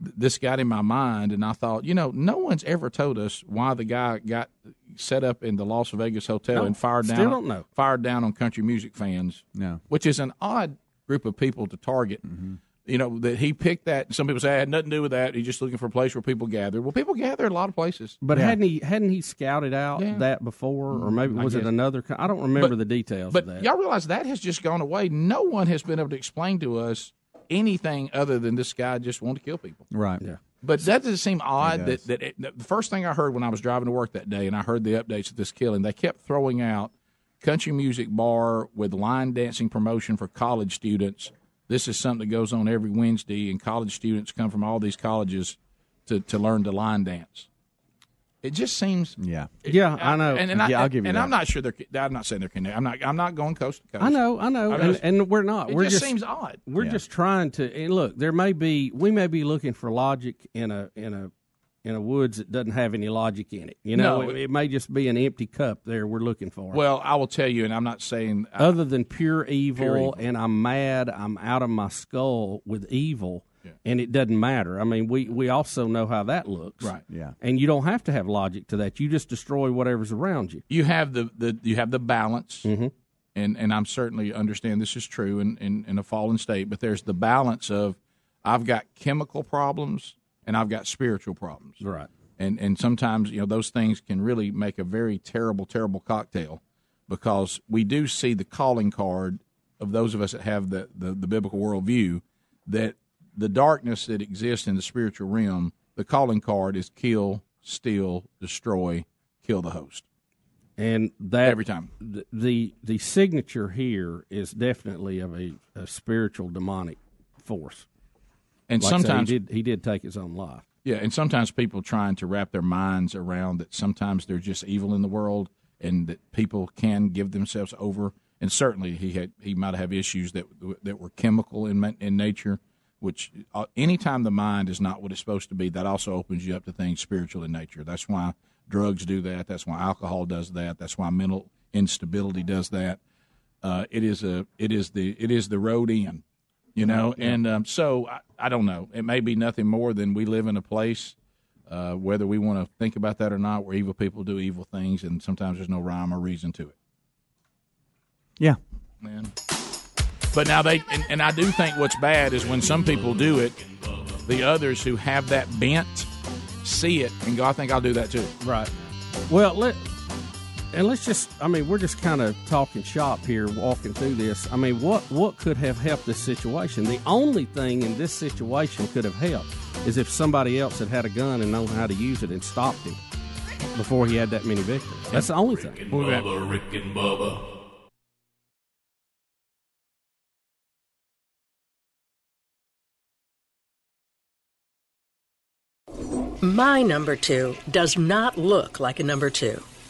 th- this got in my mind, and I thought, you know, no one's ever told us why the guy got set up in the Las Vegas hotel No, and fired still down. don't know. Fired down on country music fans. No. which is an odd group of people to target. Mm-hmm. You know that he picked that. Some people say it had nothing to do with that. He's just looking for a place where people gather. Well, people gather at a lot of places. But hadn't he hadn't he scouted out Yeah. that before, or maybe was it another? I don't remember But- the details But of that. y'all realize that has just gone away. No one has been able to explain to us anything other than this guy just wanted to kill people. Right. Yeah. But that doesn't seem odd that, that it, the first thing I heard when I was driving to work that day and I heard the updates of this killing, they kept throwing out country music bar with line dancing promotion for college students. This is something that goes on every Wednesday, and college students come from all these colleges to, to learn to line dance. It just seems, Yeah. Yeah, I know. and, and, I, Yeah, I'll give you and that. I'm not sure they're. I'm not saying they're connected. I'm not. I'm not going coast to coast. I know, I know, I'm and, and we're not. it we're just seems odd. We're Yeah. just trying to. And look, there may be we may be looking for logic in a in a in a woods that doesn't have any logic in it. You know, No. it, it may just be an empty cup there we're looking for. Well, I will tell you, and I'm not saying other than pure evil, Pure evil. and I'm mad, I'm out of my skull with evil, and it doesn't matter. I mean, we we also know how that looks, Right. Yeah. And you don't have to have logic to that. You just destroy whatever's around you. you have the, the you have the balance, Mhm. and and I'm certainly understand this is true in, in in a fallen state, but there's the balance of I've got chemical problems and I've got spiritual problems, Right. and and sometimes you know those things can really make a very terrible terrible cocktail because we do see the calling card of those of us that have the the, the biblical worldview that the darkness that exists in the spiritual realm the calling card is kill steal destroy kill the host and that every time the the, the signature here is definitely of a, a spiritual demonic force. And Like sometimes he did he did take his own life. Yeah, and sometimes people trying to wrap their minds around that sometimes there's just evil in the world and that people can give themselves over. And certainly he had he might have issues that that were chemical in in nature, which uh, anytime the mind is not what it's supposed to be, that also opens you up to things spiritual in nature. That's why drugs do that. That's why alcohol does that. That's why mental instability does that. Uh, it is a it is the it is the road in, you know. Yeah. And um, so I, I don't know. It may be nothing more than we live in a place, uh, whether we want to think about that or not, where evil people do evil things, and sometimes there's no rhyme or reason to it. Yeah. Man. But now they and, and I do think what's bad is when some people do it, the others who have that bent see it and go, "I think I'll do that too." Right. Well, let and let's just I mean, we're just kind of talking shop here walking through this. I mean, what what could have helped this situation? The only thing in this situation could have helped is if somebody else had had a gun and known how to use it and stopped him before he had that many victims. That's the only thing. Bubba, Rick and Bubba. My number two does not look like a number two.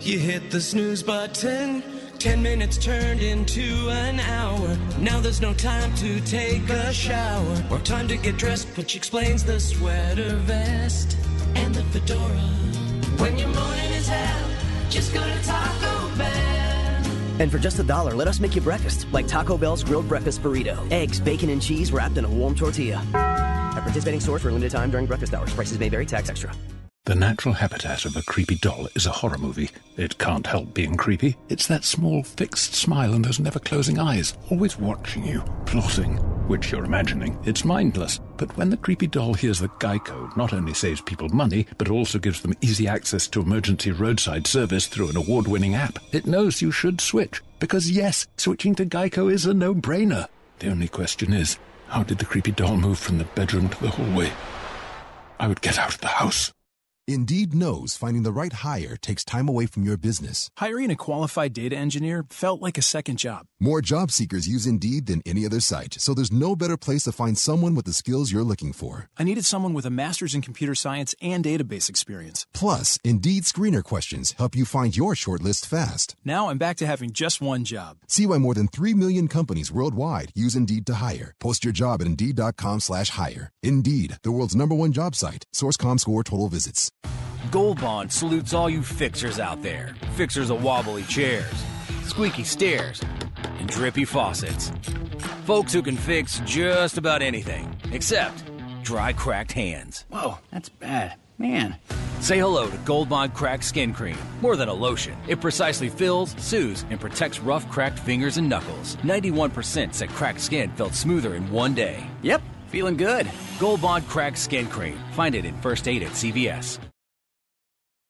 you hit the snooze button. Ten minutes turned into an hour. Now there's no time to take a shower or time to get dressed, which explains the sweater vest and the fedora. When your morning is hell, just go to Taco Bell. And for just a dollar, let us make you breakfast, like Taco Bell's grilled breakfast burrito. Eggs, bacon, and cheese wrapped in a warm tortilla. At participating stores for a limited time during breakfast hours. Prices may vary, tax extra. The natural habitat of a creepy doll is a horror movie. It can't help being creepy. It's that small, fixed smile and those never closing eyes, always watching you, plotting, which you're imagining. It's mindless. But when the creepy doll hears that Geico not only saves people money, but also gives them easy access to emergency roadside service through an award winning app, it knows you should switch. Because yes, switching to Geico is a no brainer. The only question is, how did the creepy doll move from the bedroom to the hallway? I would get out of the house. Indeed knows finding the right hire takes time away from your business. Hiring a qualified data engineer felt like a second job. More job seekers use Indeed than any other site, so there's no better place to find someone with the skills you're looking for. I needed someone with a master's in computer science and database experience. Plus, Indeed screener questions help you find your shortlist fast. Now I'm back to having just one job. See why more than 3 million companies worldwide use Indeed to hire. Post your job at Indeed.com slash hire. Indeed, the world's number one job site. Source.comScore total visits. Gold Bond salutes all you fixers out there. Fixers of wobbly chairs, squeaky stairs, and drippy faucets. Folks who can fix just about anything, except dry, cracked hands. Whoa, that's bad. Man. Say hello to Gold Bond Cracked Skin Cream. More than a lotion, it precisely fills, soothes, and protects rough, cracked fingers and knuckles. 91% said cracked skin felt smoother in one day. Yep, feeling good. Gold Bond Cracked Skin Cream. Find it in First Aid at CVS.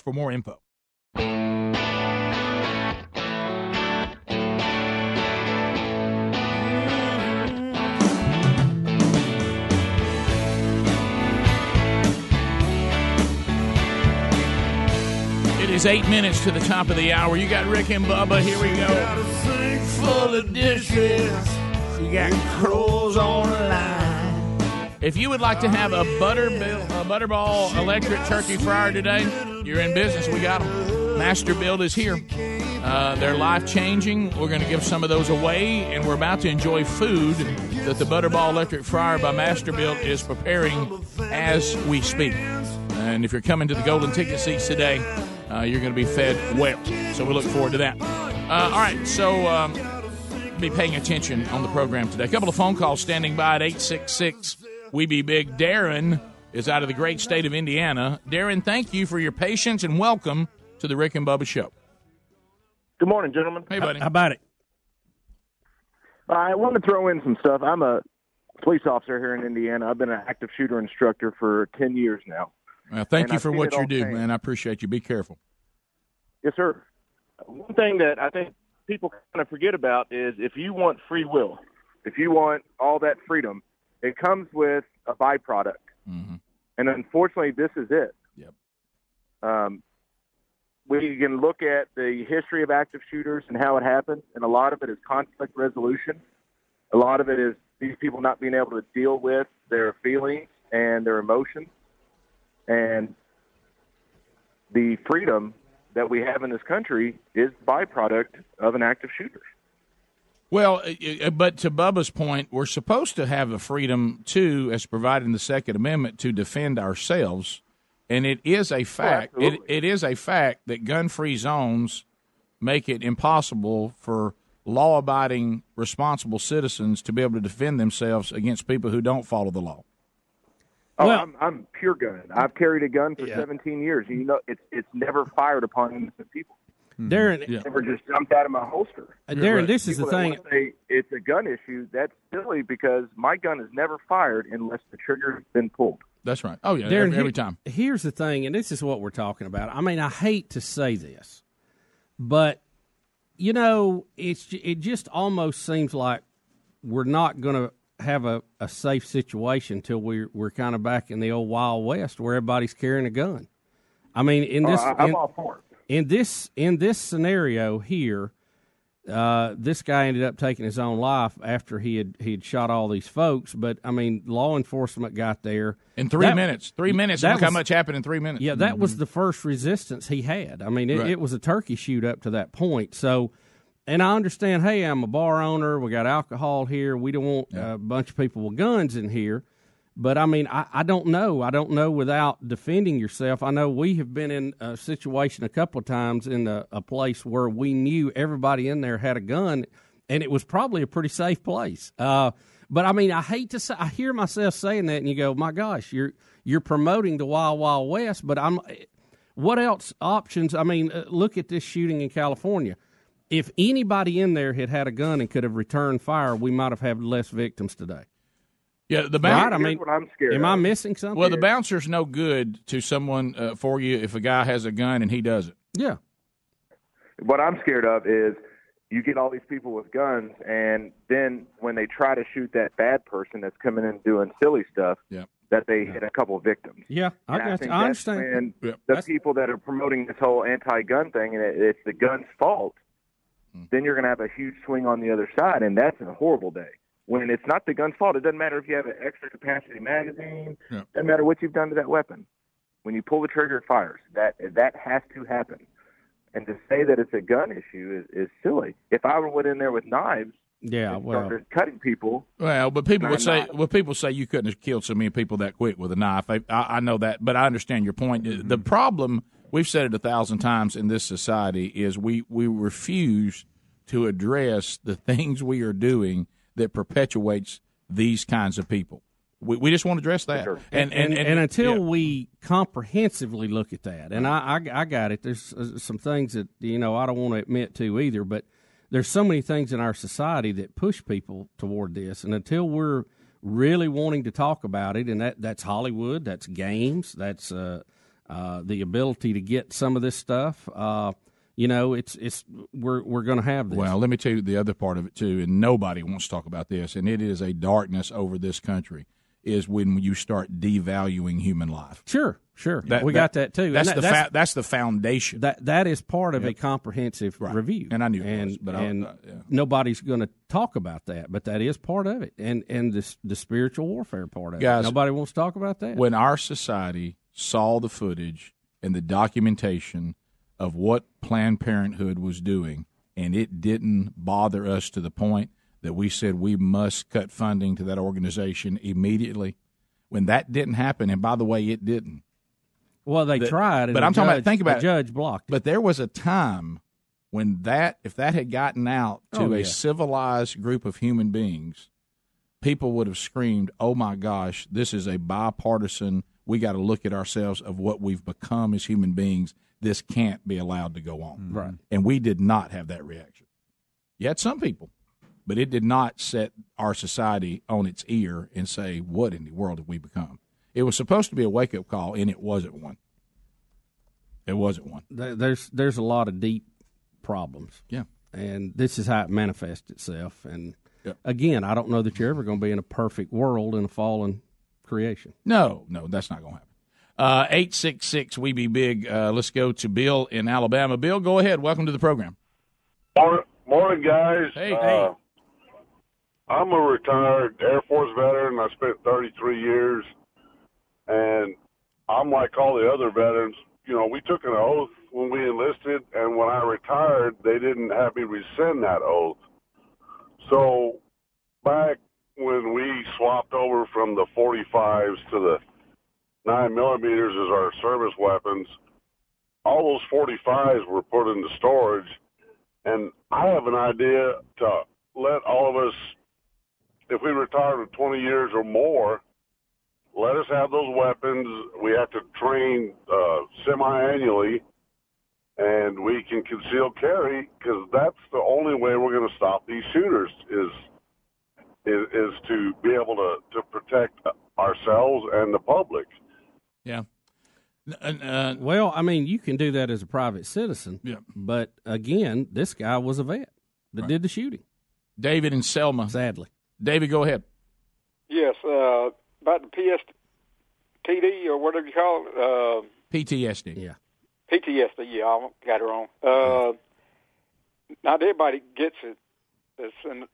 for more info. It is eight minutes to the top of the hour. You got Rick and Bubba. Here we go. You got crows on line. If you would like to have a butter a butterball electric turkey fryer today, you're in business. We got them. Masterbuilt is here. Uh, they're life changing. We're going to give some of those away, and we're about to enjoy food that the Butterball Electric Fryer by Masterbuilt is preparing as we speak. And if you're coming to the Golden Ticket Seats today, uh, you're going to be fed well. So we look forward to that. Uh, all right, so um, be paying attention on the program today. A couple of phone calls standing by at 866 We Be Big. Darren is out of the great state of Indiana. Darren, thank you for your patience and welcome to the Rick and Bubba Show. Good morning, gentlemen. Hey, buddy. How about it? I want to throw in some stuff. I'm a police officer here in Indiana. I've been an active shooter instructor for 10 years now. Well, thank And you for what you do, change. man. I appreciate you. Be careful. Yes, sir. One thing that I think people kind of forget about is if you want free will, if you want all that freedom, it comes with a byproduct. And unfortunately, this is it. Yep. Um, we can look at the history of active shooters and how it happens, and a lot of it is conflict resolution. A lot of it is these people not being able to deal with their feelings and their emotions. And the freedom that we have in this country is byproduct of an active shooter. Well, uh, uh, but to Bubba's point, we're supposed to have the freedom too, as provided in the Second Amendment, to defend ourselves. And it is a fact. it, it is a fact that gun-free zones make it impossible for law-abiding, responsible citizens to be able to defend themselves against people who don't follow the law. Oh, I'm, I'm pure gun. I've carried a gun for 17 years. You know, it's it's never fired upon innocent people. Darren, It's never just jumped out of my holster. Uh, Darren, this is the People that thing. Say it's a gun issue. That's silly because my gun is never fired unless the trigger's been pulled. That's right. Oh yeah, Darren, every, every time. Here's the thing, and this is what we're talking about. I mean, I hate to say this, but you know, it's it just almost seems like we're not going to have a, a safe situation until we're we're kind of back in the old Wild West where everybody's carrying a gun. I mean, in Oh, this, I- I'm in, all for in this in this scenario here, uh, this guy ended up taking his own life after he had he had shot all these folks. But I mean, law enforcement got there In three That- minutes. Three minutes. Look how much happened in three minutes. Yeah, that was the first resistance he had. I mean, it, Right. it was a turkey shoot up to that point. So, and I understand. Hey, I'm a bar owner. We got alcohol here. We don't want a bunch of people with guns in here. But I mean, I, I don't know. I don't know without defending yourself. I know we have been in a situation a couple of times in a, a place where we knew everybody in there had a gun, and it was probably a pretty safe place. Uh, but I mean, I hate to say, I hear myself saying that, and you go, "My gosh, you're you're promoting the Wild Wild West." But I'm, what else options? I mean, uh, look at this shooting in California. If anybody in there had had a gun and could have returned fire, we might have had less victims today. Yeah, the Right? bouncer. I mean, am I missing something? Well, the bouncer's no good to someone uh, for you if a guy has a gun and he doesn't. Yeah. What I'm scared of is you get all these people with guns, and then when they try to shoot that bad person that's coming in doing silly stuff, yeah. that they hit a couple victims. Yeah, I And got think. I that's understand. when the people that are promoting this whole anti-gun thing, and it, it's the gun's fault, Hmm. then you're going to have a huge swing on the other side, and that's a horrible day. When it's not the gun's fault, it doesn't matter if you have an extra capacity magazine. Yeah. Doesn't matter what you've done to that weapon. When you pull the trigger, it fires. That that has to happen. And to say that it's a gun issue is, is silly. If I went in there with knives Yeah, well, cutting people, Well, but people would say, well, people say you couldn't have killed so many people that quick with a knife. I, I I know that, but I understand your point. Mm-hmm. The problem we've said it a thousand times in this society is we we refuse to address the things we are doing that perpetuates these kinds of people. We, we just want to address that. and and, and, until yeah. we comprehensively look at that, and I, I I got it. There's uh, some things that you know I don't want to admit to either, but there's so many things in our society that push people toward this, and until we're really wanting to talk about it, and that that's Hollywood, that's games, that's uh, uh, the ability to get some of this stuff. You know, it's it's we're we're going to have this. Well, let me tell you the other part of it too, and nobody wants to talk about this, and it is a darkness over this country. Is when you start devaluing human life. Sure, sure, That, we got that too. That's And the that- fa- that's the foundation. That that is part of a Yep. comprehensive review, And I knew it and was, but I- and uh, yeah. nobody's going to talk about that, but that is part of it, and and the the spiritual warfare part of Guys, it. Nobody wants to talk about that. When our society saw the footage and the documentation of what Planned Parenthood was doing, and it didn't bother us to the point that we said we must cut funding to that organization immediately. When that didn't happen, and by the way, it didn't. well, they The- tried, and but the I'm talking about. Think about it. judge blocked. But there was a time when that, if that had gotten out to Oh, a yeah. civilized group of human beings, people would have screamed, "Oh my gosh, this is a bipartisan. We got to look at ourselves of what we've become as human beings. This can't be allowed to go on." Mm-hmm. Right. And we did not have that reaction. You had some people, but it did not set our society on its ear and say, "What in the world have we become?" It was supposed to be a wake up call, and it wasn't one. It wasn't one. There's there's a lot of deep problems. Yeah. and this is how it manifests itself. And again, I don't know that you're ever going to be in a perfect world in a fallen creation. No, no, that's not going to happen. Uh, Eight six six, we be big. Uh, let's go to Bill in Alabama. Bill, go ahead. Welcome to the program. Morning, morning guys. Hey, uh, I'm a retired Air Force veteran. I spent 33 years, and I'm like all the other veterans. You know, we took an oath when we enlisted, and when I retired, they didn't have me rescind that oath. So back when we swapped over from the 45s to the 9 millimeters as our service weapons, all those 45s were put into storage and I have an idea to let all of us, if we retire with 20 years or more, let us have those weapons. We have to train uh, semi-annually, and we can conceal carry because that's the only way we're going to stop these shooters is is, is to be able to, to protect ourselves and the public. Yeah. uh, well, I mean, you can do that as a private citizen. Yeah. But again, this guy was a vet that did the shooting. David and Selma. Sadly. David, go ahead. Yes, uh, about the PSTD or whatever you call it. Uh, PTSD. Yeah. PTSD. Yeah, I got it wrong. Uh, not everybody gets it. That's in,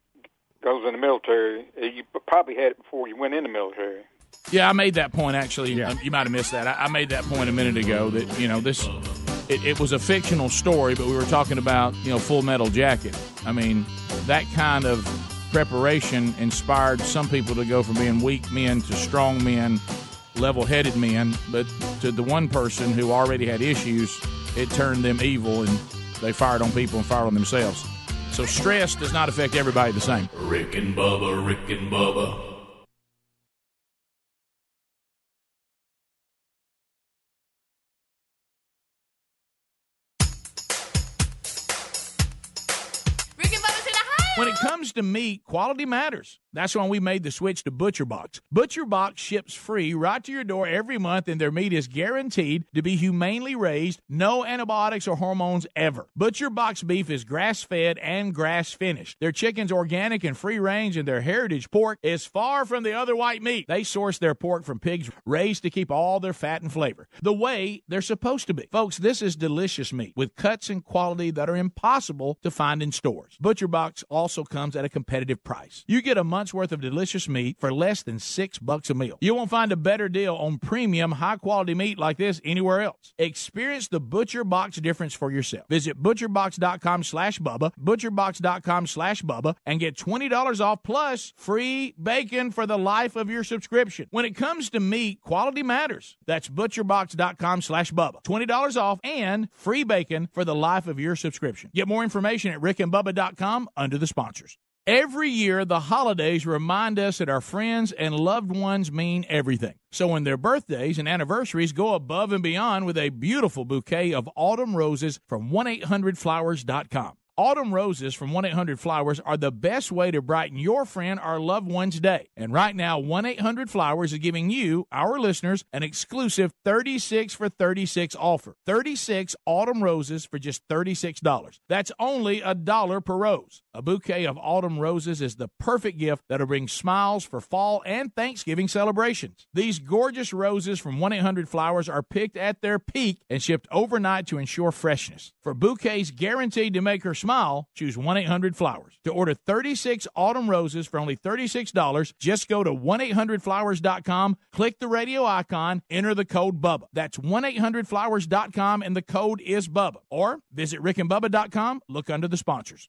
goes in the military. You probably had it before you went in the military. Yeah, I made that point actually. Um, you might have missed that. I, I made that point a minute ago that you know this. It, it was a fictional story, but we were talking about you know Full Metal Jacket. I mean, that kind of preparation inspired some people to go from being weak men to strong men, level-headed men. But to the one person who already had issues, it turned them evil, and they fired on people and fired on themselves. So stress does not affect everybody the same. Rick and Bubba, Rick and Bubba. To me, quality matters. That's why we made the switch to ButcherBox. ButcherBox ships free right to your door every month, and their meat is guaranteed to be humanely raised, no antibiotics or hormones ever. ButcherBox beef is grass fed and grass finished. Their chicken's organic and free range, and their heritage pork is far from the other white meat. They source their pork from pigs raised to keep all their fat and flavor the way they're supposed to be. Folks, this is delicious meat with cuts and quality that are impossible to find in stores. ButcherBox also comes at a competitive price. You get a month's worth of delicious meat for less than six bucks a meal. You won't find a better deal on premium, high quality meat like this anywhere else. Experience the Butcher Box difference for yourself. Visit butcherbox.com slash Bubba, butcherbox.com slash Bubba, and get $20 off plus free bacon for the life of your subscription. When it comes to meat, quality matters. That's butcherbox.com slash Bubba. $20 off and free bacon for the life of your subscription. Get more information at rickandbubba.com under the sponsors. Every year, the holidays remind us that our friends and loved ones mean everything. So, when their birthdays and anniversaries, go above and beyond with a beautiful bouquet of autumn roses from 1-800-Flowers.com. Autumn roses from 1 800 Flowers are the best way to brighten your friend or loved one's day. And right now, 1 800 Flowers is giving you, our listeners, an exclusive 36 for 36 offer. 36 autumn roses for just $36. That's only a dollar per rose. A bouquet of autumn roses is the perfect gift that'll bring smiles for fall and Thanksgiving celebrations. These gorgeous roses from 1 800 Flowers are picked at their peak and shipped overnight to ensure freshness. For bouquets guaranteed to make her smile, choose 1 800 Flowers. To order 36 autumn roses for only $36, just go to 1 800flowers.com, click the radio icon, enter the code BUBBA. That's 1 800flowers.com, and the code is BUBBA. Or visit rickandbubba.com, look under the sponsors.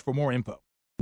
for more info.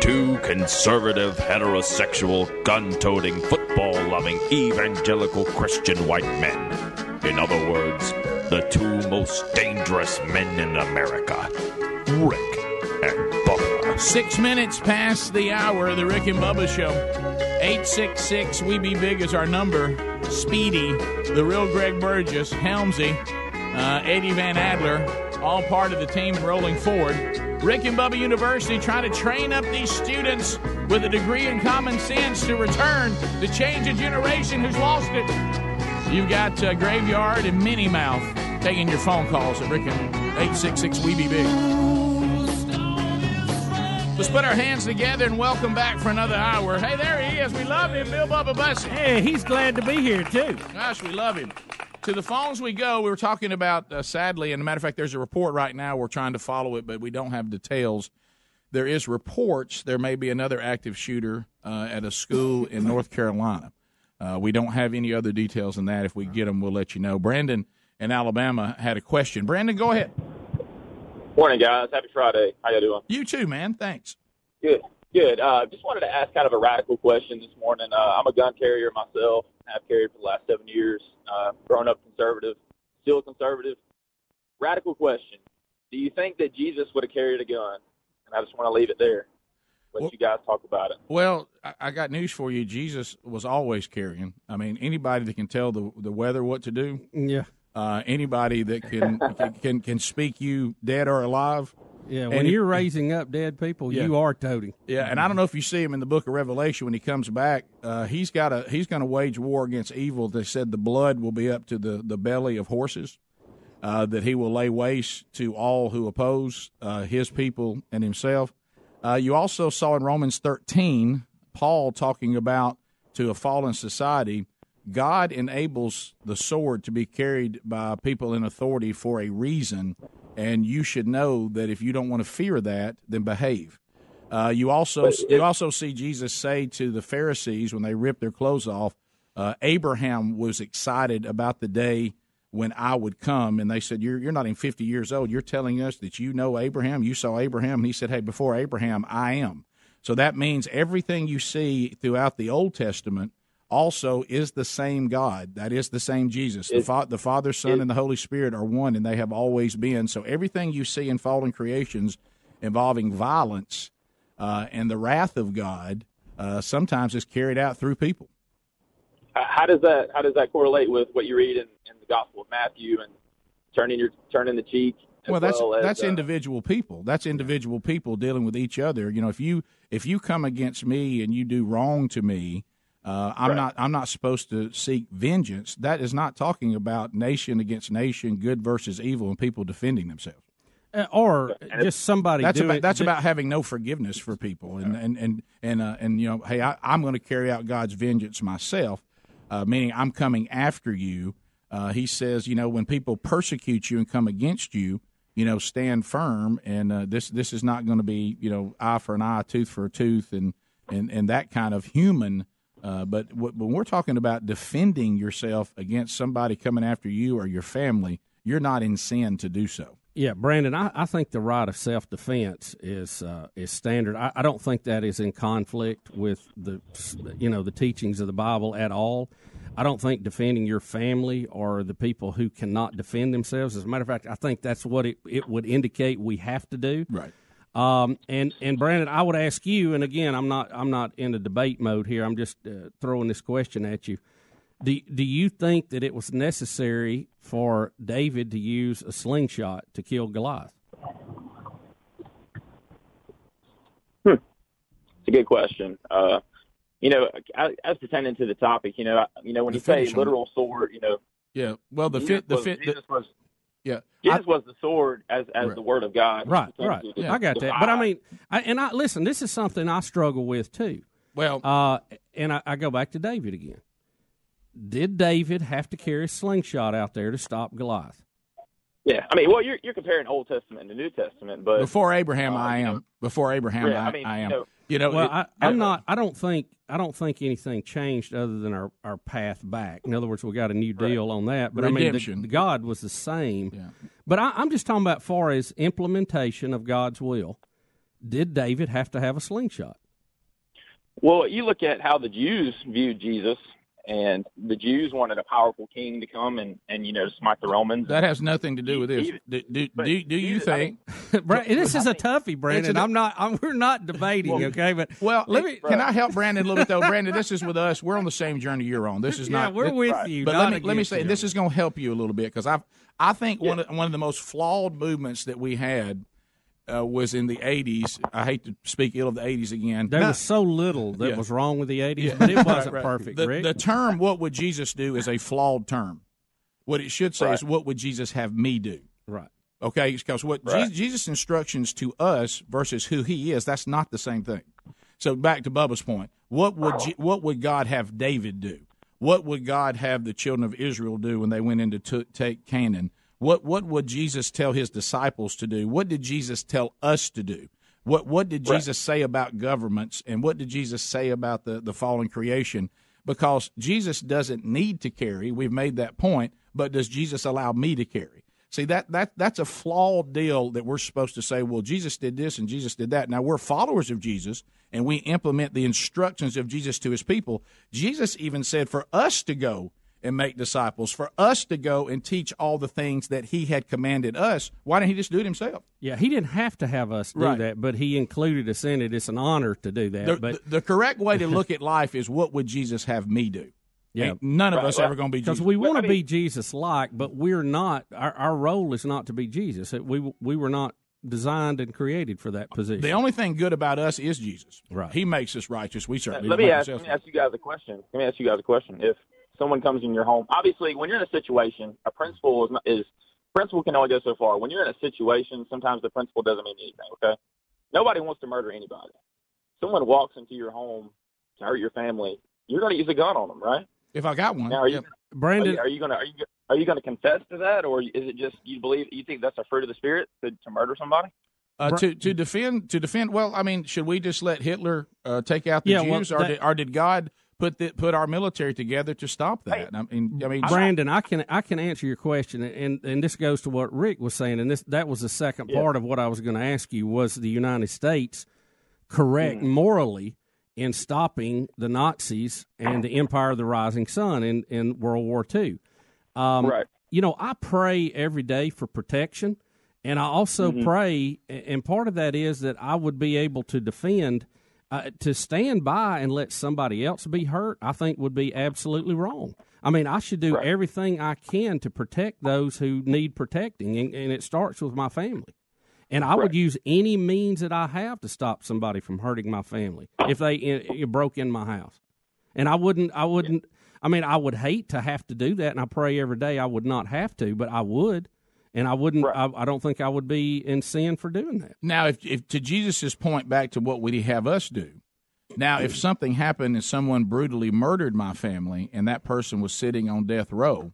Two conservative, heterosexual, gun toting, football loving, evangelical Christian white men. In other words, the two most dangerous men in America Rick and Bubba. Six minutes past the hour of the Rick and Bubba Show. 866 We Be Big is our number. Speedy, the real Greg Burgess, Helmsy, uh, Eddie Van Adler, all part of the team rolling forward. Rick and Bubba University trying to train up these students with a degree in common sense to return to change a generation who's lost it. You've got uh, Graveyard and Minnie Mouth taking your phone calls at Rick and 866 We Be Big. Let's put our hands together and welcome back for another hour. Hey, there he is. We love him, Bill Bubba Bussey. Hey, he's glad to be here, too. Gosh, we love him. To the phones we go. We were talking about, uh, sadly, and a matter of fact, there's a report right now. We're trying to follow it, but we don't have details. There is reports there may be another active shooter uh, at a school in North Carolina. Uh, we don't have any other details than that. If we get them, we'll let you know. Brandon in Alabama had a question. Brandon, go ahead. Morning, guys. Happy Friday. How you doing? You too, man. Thanks. Good. Good. Uh, just wanted to ask kind of a radical question this morning. Uh, I'm a gun carrier myself. I've carried for the last seven years. Uh, grown up conservative, still conservative. Radical question: Do you think that Jesus would have carried a gun? And I just want to leave it there. Let you guys talk about it. Well, I, I got news for you. Jesus was always carrying. I mean, anybody that can tell the the weather what to do. Yeah. Uh, anybody that can, can can can speak you dead or alive. Yeah, when it- you're raising up dead people, Yeah. you are toting. Yeah, and I don't know if you see him in the Book of Revelation when he comes back. Uh, he's got a he's going to wage war against evil. They said the blood will be up to the the belly of horses. Uh, that he will lay waste to all who oppose uh, his people and himself. Uh, you also saw in Romans 13 Paul talking about to a fallen society. God enables the sword to be carried by people in authority for a reason, and you should know that if you don't want to fear that, then behave. Uh, you also you also see Jesus say to the Pharisees when they ripped their clothes off, uh, Abraham was excited about the day when I would come, and they said, "You're you're not even 50 years old. You're telling us that you know Abraham. You saw Abraham." And he said, "Hey, before Abraham, I am." So that means everything you see throughout the Old Testament also is the same God. That is the same Jesus. The, fa- the Father, Son, and the Holy Spirit are one, and they have always been. So everything you see in fallen creations involving violence uh, and the wrath of God uh, sometimes is carried out through people. How does that How does that correlate with what you read in, in the Gospel of Matthew and turning your turning the cheek? Well, that's as, that's uh, individual people. That's individual people dealing with each other. You know, if you if you come against me and you do wrong to me, uh, I'm Right. not I'm not supposed to seek vengeance. That is not talking about nation against nation, good versus evil, and people defending themselves. Uh, or just somebody That's about it that's that- about having no forgiveness for people, and and and and uh, and you know, hey, I, I'm going to carry out God's vengeance myself, uh, meaning I'm coming after you. Uh, he says, you know, when people persecute you and come against you, you know, stand firm, and uh, this this is not going to be you know eye for an eye, tooth for a tooth, and and and that kind of human. Uh, but w- when we're talking about defending yourself against somebody coming after you or your family, you're not in sin to do so. Yeah, Brandon, I, I think the right of self defense is uh, is standard. I, I don't think that is in conflict with the you know the teachings of the Bible at all. I don't think defending your family or the people who cannot defend themselves. As a matter of fact, I think that's what it, it would indicate we have to do. Right. Um, and and Brandon, I would ask you, and again, I'm not I'm not in a debate mode here. I'm just uh, throwing this question at you. Do do you think that it was necessary for David to use a slingshot to kill Goliath? It's a good question. Uh, you know, as as pertaining to the topic, you know, I- you know, when The you say literal sword, you know, Yeah. Well, the Jesus fit, the was- fit, Jesus was yeah. Jesus was the sword as as Right. the word of God. Right, He came right. to I got that. But I mean, I, and I listen. This is something I struggle with too. Well, uh, and I, I go back to David again. Did David have to carry a slingshot out there to stop Goliath? yeah, I mean, well, you're you're comparing Old Testament to New Testament, but Before Abraham, I am. Before Abraham, Yeah, I, I mean, I am. you know- You know, well, it- I, I'm not. I don't think. I don't think anything changed other than our, our path back. In other words, we got a new deal on that. But I mean, the, God was the same. But I, I'm just talking about far as implementation of God's will. Did David have to have a slingshot? Well, you look at how the Jews viewed Jesus, and the Jews wanted a powerful king to come and, and you know smite the Romans. that has nothing to do with this. Do, do, do, do you think? Bra- this is a toughie, Brandon. a- I'm not. I'm, we're not debating, Well, okay? But Well, let me. Can I help Brandon a little bit though? Brandon, this is with us. We're on the same journey you're on. This is Yeah, not. we're this- with you, But let me let me say you. this is going to help you a little bit because I I think one of one of the most flawed movements that we had uh, was in the '80s. I hate to speak ill of the '80s again. There was so little that Yeah. was wrong with the '80s, Yeah. but it wasn't right. perfect. The, the term "What would Jesus do" is a flawed term. What it should say is "What would Jesus have me do?" Right. Okay, because what Right. Jesus, Jesus' instructions to us versus who He is, that's not the same thing. So back to Bubba's point, what would Je- what would God have David do? What would God have the children of Israel do when they went in to t- take Canaan? What what would Jesus tell His disciples to do? What did Jesus tell us to do? What what did Jesus say about governments, and what did Jesus say about the the fallen creation? Because Jesus doesn't need to carry. We've made that point, but does Jesus allow me to carry? See that that that's a flawed deal that we're supposed to say. Well, Jesus did this and Jesus did that. Now we're followers of Jesus and we implement the instructions of Jesus to His people. Jesus even said for us to go and make disciples, for us to go and teach all the things that He had commanded us. Why didn't He just do it Himself? yeah, he didn't have to have us do Right. that, but he included us in it. It's an honor to do that. The, but the, the correct way to look at life is what would Jesus have me do? Yeah. Ain't none of us ever going to be because Jesus. we want to be Jesus like, but we're not. Our, our role is not to be Jesus. We we were not designed and created for that position. The only thing good about us is Jesus. Right. He makes us righteous. We certainly let don't me ask, let me ask you guys a question. Let me ask you guys a question. If someone comes in your home, obviously, when you're in a situation, a principle is, not, is principle can only go so far. When you're in a situation, sometimes the principle doesn't mean anything. Okay, nobody wants to murder anybody. Someone walks into your home to hurt your family, you're going to use a gun on them, right? If I got one, Now, are you, Brandon, are you, going to are you are you going to confess to that, or is it just you believe you think that's a fruit of the spirit to, to murder somebody? Uh, to to defend to defend. Well, I mean, should we just let Hitler uh, take out the Yeah, well, Jews, or, did, or did God put the, put our military together to stop that? I mean, I mean, Brandon, I can I can answer your question, and and this goes to what Rick was saying, and this that was the second part of what I was going to ask you was the United States correct Hmm. morally in stopping the Nazis and the Empire of the Rising Sun in in World War II. Um, right. You know, I pray every day for protection, and I also Mhm. pray, and part of that is that I would be able to defend. Uh, to stand by and let somebody else be hurt, I think would be absolutely wrong. I mean, I should do everything I can to protect those who need protecting, and, and it starts with my family. And I would use any means that I have to stop somebody from hurting my family if they in, broke in my house. And I wouldn't, I wouldn't. I mean, I would hate to have to do that, and I pray every day I would not have to, but I would, and I wouldn't. I, I don't think I would be in sin for doing that. now, if, if to Jesus' point back to what would He have us do? Now, if something happened and someone brutally murdered my family, and that person was sitting on death row,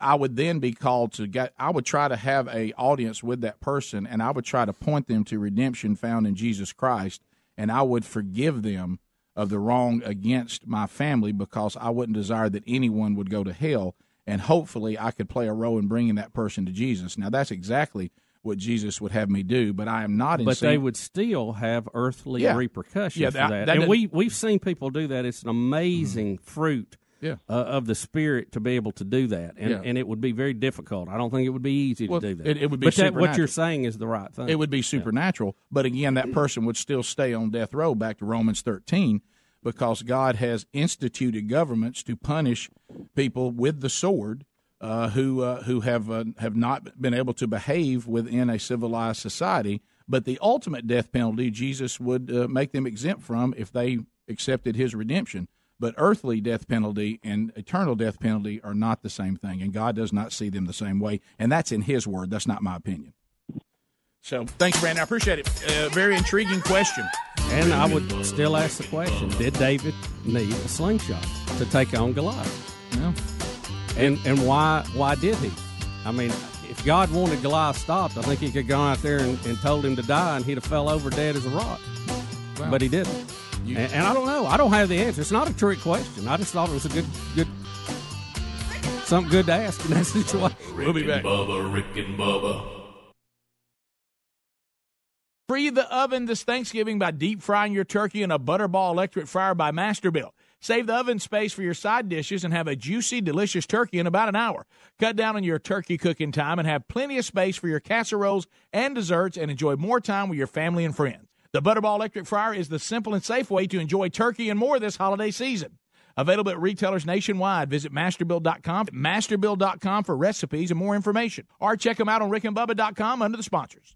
I would then be called to get. I would try to have a audience with that person, and I would try to point them to redemption found in Jesus Christ, and I would forgive them of the wrong against my family because I wouldn't desire that anyone would go to hell, and hopefully I could play a role in bringing that person to Jesus. Now that's exactly what Jesus would have me do, but I am not. In But they would still have earthly Yeah. repercussions Yeah, for that- that. that and we we've seen people do that. It's an amazing fruit Yeah. uh, of the spirit to be able to do that, and Yeah. and it would be very difficult. I don't think it would be easy Well, to do that. it- it would be but that, what you're saying is the right thing. It would be supernatural, but again, that person would still stay on death row. Back to Romans thirteen, because God has instituted governments to punish people with the sword uh, who uh, who have uh, have not been able to behave within a civilized society. But the ultimate death penalty, Jesus would uh, make them exempt from if they accepted His redemption. But earthly death penalty and eternal death penalty are not the same thing, and God does not see them the same way. And that's in His word. That's not my opinion. So thanks, Brandon. I appreciate it. Uh, very intriguing question. And I would still ask the question: Did David need a slingshot to take on Goliath? No. And and why why did he? I mean, if God wanted Goliath stopped, I think he could go out there and, and told him to die, and he'd have fell over dead as a rock. Well, but he didn't. you- and, and I don't know. I don't have the answer. It's not a trick question. I just thought it was a good good something good to ask in that situation. We'll be back. Bubba, Rick and Bubba. Free the oven this Thanksgiving by deep frying your turkey in a Butterball electric fryer by Masterbuilt. Save the oven space for your side dishes and have a juicy, delicious turkey in about an hour. Cut down on your turkey cooking time and have plenty of space for your casseroles and desserts and enjoy more time with your family and friends. The Butterball electric fryer is the simple and safe way to enjoy turkey and more this holiday season. Available at retailers nationwide. Visit masterbuilt.com, masterbuilt.com for recipes and more information. Or check them out on rickandbubba.com under the sponsors.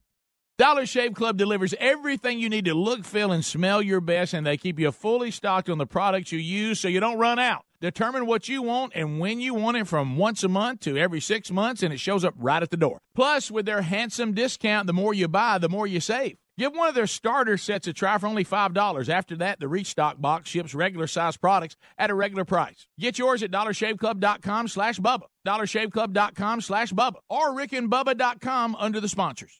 Dollar Shave Club delivers everything you need to look, feel, and smell your best, and they keep you fully stocked on the products you use so you don't run out. Determine what you want and when you want it from once a month to every six months, and it shows up right at the door. Plus, with their handsome discount, the more you buy, the more you save. Give one of their starter sets a try for only $5. After that, the Restock box ships regular size products at a regular price. Get yours at dollarshaveclub.com slash Bubba, dollarshaveclub.com slash Bubba, or rickandbubba.com under the sponsors.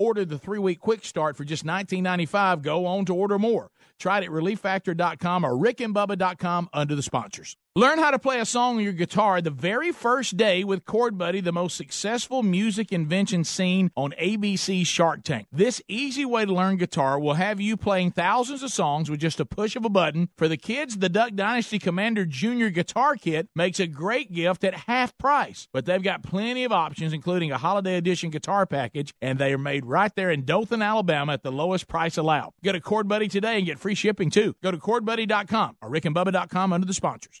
order the three week quick start for just $19.95 go on to order more. Try it at relieffactor.com or rickandbubba.com under the sponsors. Learn how to play a song on your guitar the very first day with Chord Buddy, the most successful music invention seen on ABC Shark Tank. This easy way to learn guitar will have you playing thousands of songs with just a push of a button. For the kids, the Duck Dynasty Commander Junior Guitar Kit makes a great gift at half price. But they've got plenty of options, including a holiday edition guitar package, and they are made right there in Dothan, Alabama at the lowest price allowed. Go to Chord Buddy today and get free shipping too. Go to chordbuddy.com or rickandbubba.com under the sponsors.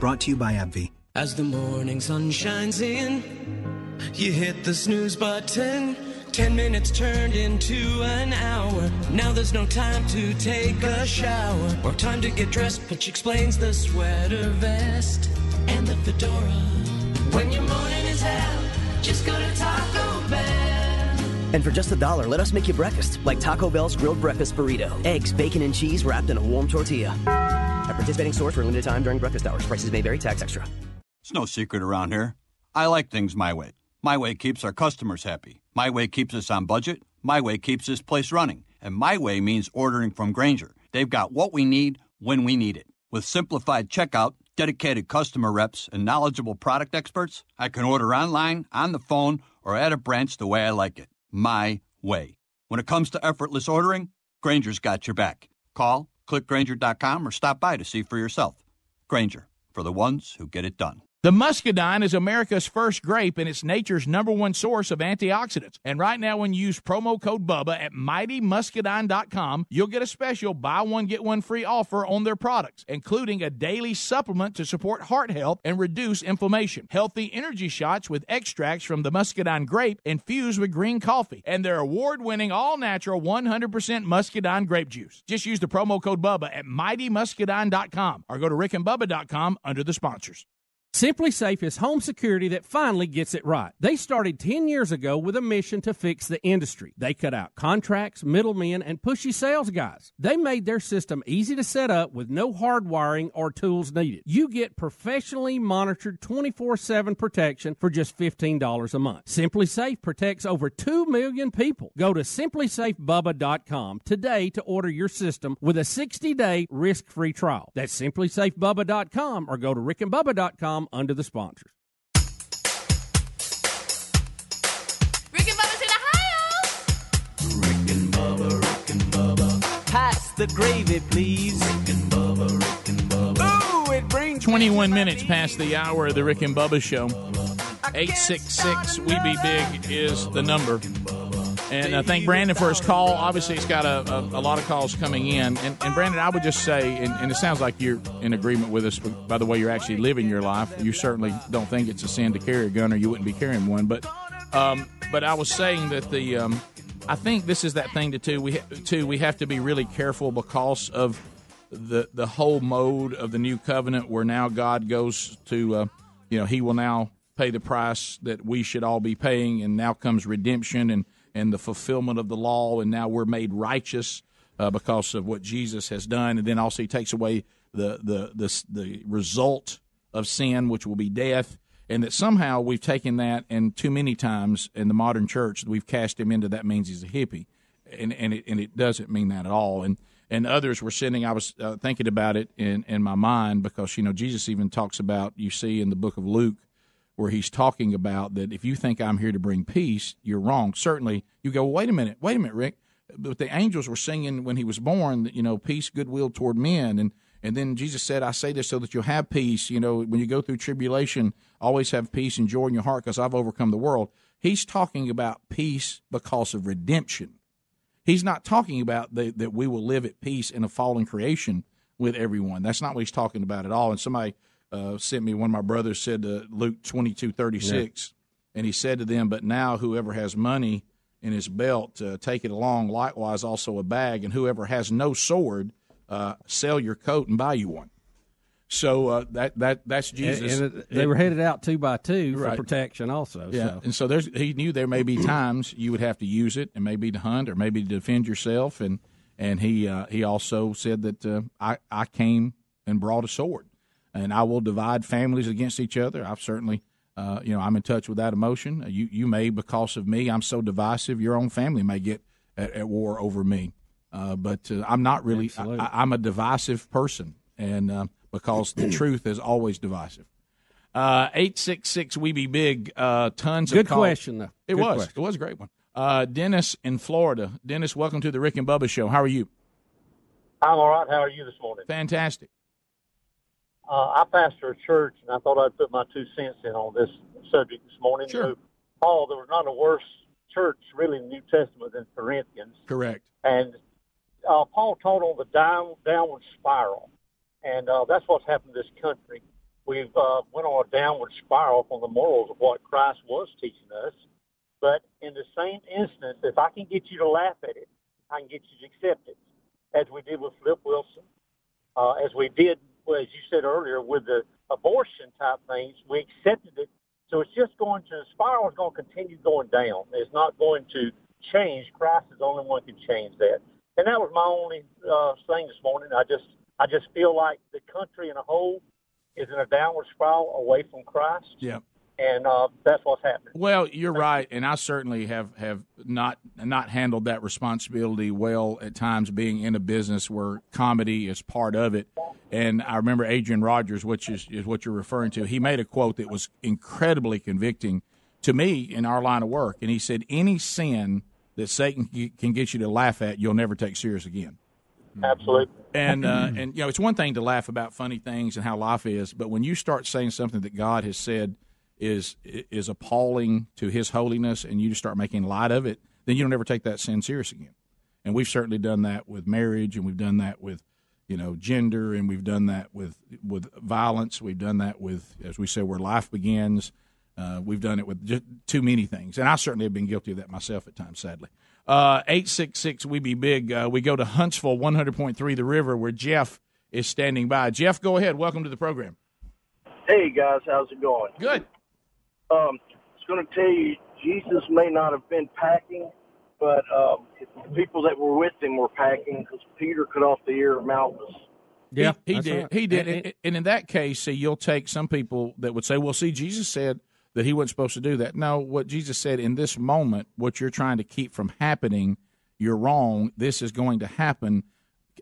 Brought to you by AbbVie. As the morning sun shines in, you hit the snooze button. Ten minutes turned into an hour. Now there's no time to take a shower or time to get dressed. but she explains the sweater vest and the fedora. When your morning is hell, just go to Taco Bell. And for just a dollar, let us make you breakfast, like Taco Bell's grilled breakfast burrito. Eggs, bacon, and cheese wrapped in a warm tortilla. At participating stores for limited time during breakfast hours. Prices may vary, tax extra. It's no secret around here. I like things my way. My way keeps our customers happy. My way keeps us on budget. My way keeps this place running. And my way means ordering from Grainger. They've got what we need when we need it. With simplified checkout, dedicated customer reps, and knowledgeable product experts, I can order online, on the phone, or at a branch the way I like it. My way. When it comes to effortless ordering, Grainger's got your back. Call, clickgrainger.com, or stop by to see for yourself. Grainger, for the ones who get it done. The muscadine is America's first grape and it's nature's number one source of antioxidants. And right now, when you use promo code BUBBA at mightymuscadine.com, you'll get a special buy one, get one free offer on their products, including a daily supplement to support heart health and reduce inflammation. Healthy energy shots with extracts from the muscadine grape infused with green coffee, and their award winning, all natural, 100% muscadine grape juice. Just use the promo code BUBBA at mightymuscadine.com or go to rickandbubba.com under the sponsors. SimpliSafe is home security that finally gets it right. They started 10 years ago with a mission to fix the industry. They cut out contracts, middlemen, and pushy sales guys. They made their system easy to set up with no hard wiring or tools needed. You get professionally monitored 24 7 protection for just $15 a month. SimpliSafe protects over 2 million people. Go to simplisafebubba.com today to order your system with a 60 day risk free trial. That's simplisafebubba.com or go to rickandbubba.com under the sponsors. Rick and Bubba's in Ohio. Pass the gravy, please. Ooh, it brings 21 minutes past the hour of the Rick and Bubba show. 866 We Be Big is the number. And uh, thank Brandon for his call. Obviously, he's got a, a, a lot of calls coming in. And, and Brandon, I would just say, and, and it sounds like you're in agreement with us by the way you're actually living your life. You certainly don't think it's a sin to carry a gun, or you wouldn't be carrying one. But um, but I was saying that the um, I think this is that thing to too. We too we have to be really careful because of the the whole mode of the new covenant, where now God goes to uh, you know He will now pay the price that we should all be paying, and now comes redemption and and the fulfillment of the law, and now we're made righteous uh, because of what Jesus has done, and then also He takes away the the the the result of sin, which will be death, and that somehow we've taken that, and too many times in the modern church we've cast him into that means he's a hippie, and and it, and it doesn't mean that at all, and. And others were sending. I was uh, thinking about it in, in my mind because you know Jesus even talks about you see in the book of Luke where he's talking about that if you think I'm here to bring peace, you're wrong. Certainly, you go, wait a minute, wait a minute, Rick. But the angels were singing when he was born, you know, peace, goodwill toward men, and and then Jesus said, "I say this so that you'll have peace. You know, when you go through tribulation, always have peace and joy in your heart, because I've overcome the world." He's talking about peace because of redemption. He's not talking about the, that we will live at peace in a fallen creation with everyone. That's not what he's talking about at all. And somebody uh, sent me one of my brothers said uh, Luke twenty two thirty six, and he said to them, "But now whoever has money in his belt, uh, take it along. Likewise, also a bag, and whoever has no sword, uh, sell your coat and buy you one." So uh, that that that's Jesus. And, and it- they were headed out two by two for Right. protection, also. Yeah, So. and so there's he knew there may be times you would have to use it, and maybe to hunt or maybe to defend yourself, and and he uh, he also said that uh, I I came and brought a sword, and I will divide families against each other. I've certainly. Uh, you know, I'm in touch with that emotion. Uh, You, you may, because of me, I'm so divisive. Your own family may get at, at war over me, uh, but uh, I'm not really. I, I, I'm a divisive person, and uh, because the truth is always divisive. Uh, eight six six we be big. Uh, tons Good of calls. question, though. It Good was. question. It was a great one. Uh, Dennis in Florida. Dennis, welcome to the Rick and Bubba Show. How are you? I'm all right. How are you this morning? Fantastic. Uh, I pastor a church, and I thought I'd put my two cents in on this subject this morning. Sure. So, Paul, there was not a worse church really in the New Testament than Corinthians, Correct. and uh, Paul taught on the down, downward spiral, and uh, that's what's happened to this country. We've uh, went on a downward spiral from the morals of what Christ was teaching us, but in the same instance, if I can get you to laugh at it, I can get you to accept it, as we did with Flip Wilson, uh, as we did, well, as you said earlier, with the abortion type things, we accepted it. So it's just going to, the spiral is going to continue going down. It's not going to change. Christ is the only one who can change that. And that was my only uh, thing this morning. I just, I just feel like the country in a whole is in a downward spiral away from Christ, Yeah. And uh, that's what's happening. Well, you're right, and I certainly have have not not handled that responsibility well at times. Being in a business where comedy is part of it, and I remember Adrian Rogers, which is is what you're referring to. He made a quote that was incredibly convicting to me in our line of work, and he said, "Any sin." that Satan can get you to laugh at, you'll never take serious again. Absolutely. And uh, and you know, it's one thing to laugh about funny things and how life is, but when you start saying something that God has said is is appalling to His holiness, and you just start making light of it, then you don't ever take that sin serious again. And we've certainly done that with marriage, and we've done that with you know gender, and we've done that with with violence. We've done that with, as we said, where life begins. Uh, we've done it with just too many things, and I certainly have been guilty of that myself at times. Sadly, uh, eight six six we be big. Uh, we go to Huntsville one hundred point three, the river, where Jeff is standing by. Jeff, go ahead. Welcome to the program. Hey guys, how's it going? Good. Um, I was going to tell you, Jesus may not have been packing, but um, the people that were with him were packing because Peter cut off the ear of Malchus. he, he did. right. He did. And- And, and in that case, see, you'll take some people that would say, "Well, see, Jesus said that he wasn't supposed to do that." No, what Jesus said in this moment, what you're trying to keep from happening, you're wrong. This is going to happen.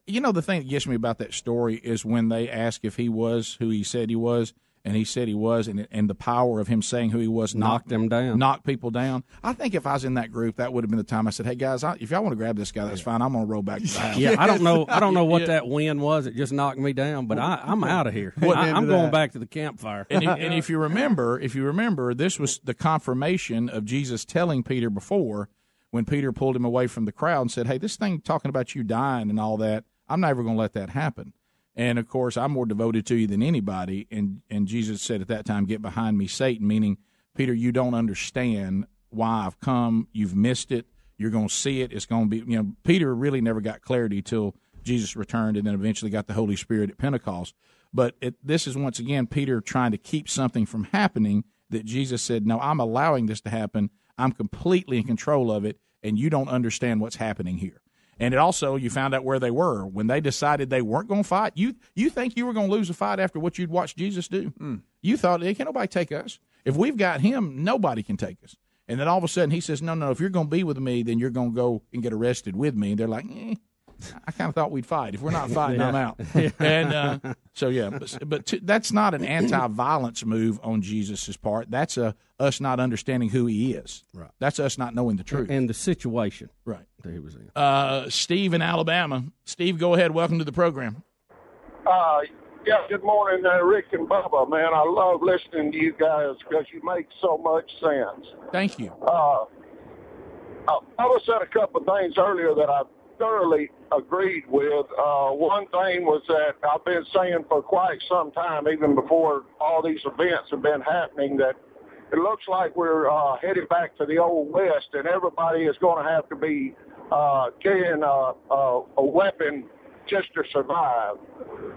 You know, the thing that gets me about that story is when they ask if he was who he said he was, and he said he was, and and the power of him saying who he was Knocked them down. knocked people down. I think if I was in that group, that would have been the time I said, "Hey guys, I, if y'all want to grab this guy, that's fine. I'm going to roll back to the house." Yeah, I don't know. I don't know what Yeah. that wind was. It just knocked me down. But I, I'm out of here. I, I'm going back to the campfire. and, if, and if you remember, if you remember, this was the confirmation of Jesus telling Peter before when Peter pulled him away from the crowd and said, "Hey, this thing talking about you dying and all that, I'm never going to let that happen." And of course, I'm more devoted to you than anybody. And and Jesus said at that time, "Get behind me, Satan," meaning Peter, you don't understand why I've come. You've missed it. You're going to see it. It's going to be, you know, Peter really never got clarity till Jesus returned and then eventually got the Holy Spirit at Pentecost. But it, this is once again Peter trying to keep something from happening that Jesus said, No, I'm allowing this to happen. I'm completely in control of it, and you don't understand what's happening here. And it also, you found out where they were when they decided they weren't going to fight. You you think you were going to lose a fight after what you'd watched Jesus do? You thought, hey, can nobody take us? If we've got him, nobody can take us. And then all of a sudden he says, no, no, if you're going to be with me, then you're going to go and get arrested with me. And they're like, eh, I kind of thought we'd fight. If we're not fighting, I'm Yeah. out. And uh, so, yeah, but, but t- that's not an anti-violence move on Jesus' part. That's a us not understanding who he is. Right. That's us not knowing the truth. and the situation right that he was in. Uh, Steve in Alabama. Steve, go ahead. Welcome to the program. Uh, yeah, good morning, uh, Rick and Bubba. Man, I love listening to you guys because you make so much sense. Thank you. Uh, uh, Bubba said a couple of things earlier that I thoroughly agreed with. Uh, one thing was that I've been saying for quite some time, even before all these events have been happening, that it looks like we're uh, headed back to the old west, and everybody is going to have to be uh, carrying a, a, a weapon just to survive.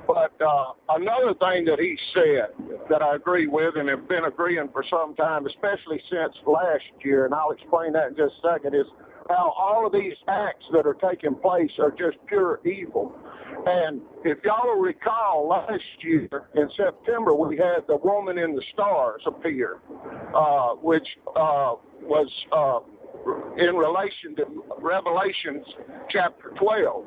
But uh, another thing that he said that I agree with and have been agreeing for some time, especially since last year, and I'll explain that in just a second, is how all of these acts that are taking place are just pure evil. And if y'all will recall, last year in September, we had the woman in the stars appear, uh, which uh, was uh, in relation to Revelations chapter 12.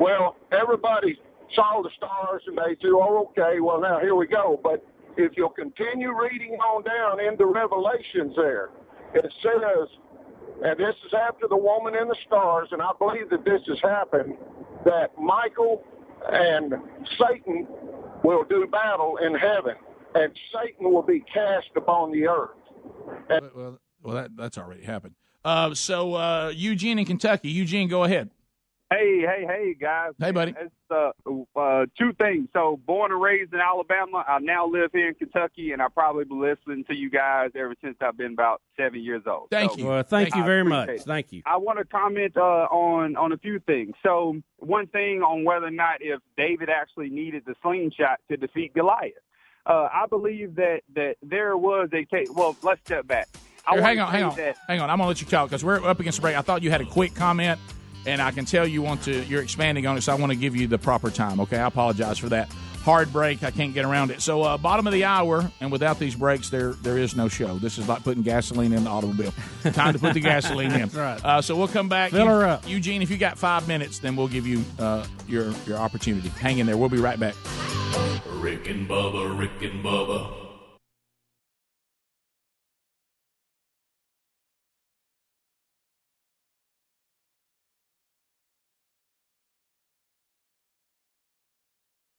Well, everybody saw the stars and they said, oh, okay, well, now here we go. But if you'll continue reading on down into Revelations there, it says, and this is after the woman in the stars, and I believe that this has happened, that Michael and Satan will do battle in heaven, and Satan will be cast upon the earth. And Well, well that, that's already happened. Uh, so, uh, Eugene in Kentucky. Eugene, go ahead. Hey, hey, hey, guys. Hey, buddy. It's uh, uh, two things. So, born and raised in Alabama, I now live here in Kentucky, and I've probably been listening to you guys ever since I've been about seven years old. Thank So, you. Well, thank you I very much. it. Thank you. I want to comment uh, on on a few things. So, one thing on whether or not if David actually needed the slingshot to defeat Goliath. Uh, I believe that that there was a case. Well, let's step back. I Here, hang on, hang on, that- hang on. I'm gonna let you talk because we're up against the break. I thought you had a quick comment, and I can tell you want to. You're expanding on it, so I want to give you the proper time. Okay, I apologize for that. Hard break. I can't get around it. So, uh, bottom of the hour, and without these breaks, there there is no show. This is like putting gasoline in the automobile. Time to put the gasoline in. That's right. Uh, so we'll come back. Fill Eu- her up. Eugene. If you got five minutes, then we'll give you uh, your your opportunity. Hang in there. We'll be right back. Rick and Bubba, Rick and Bubba.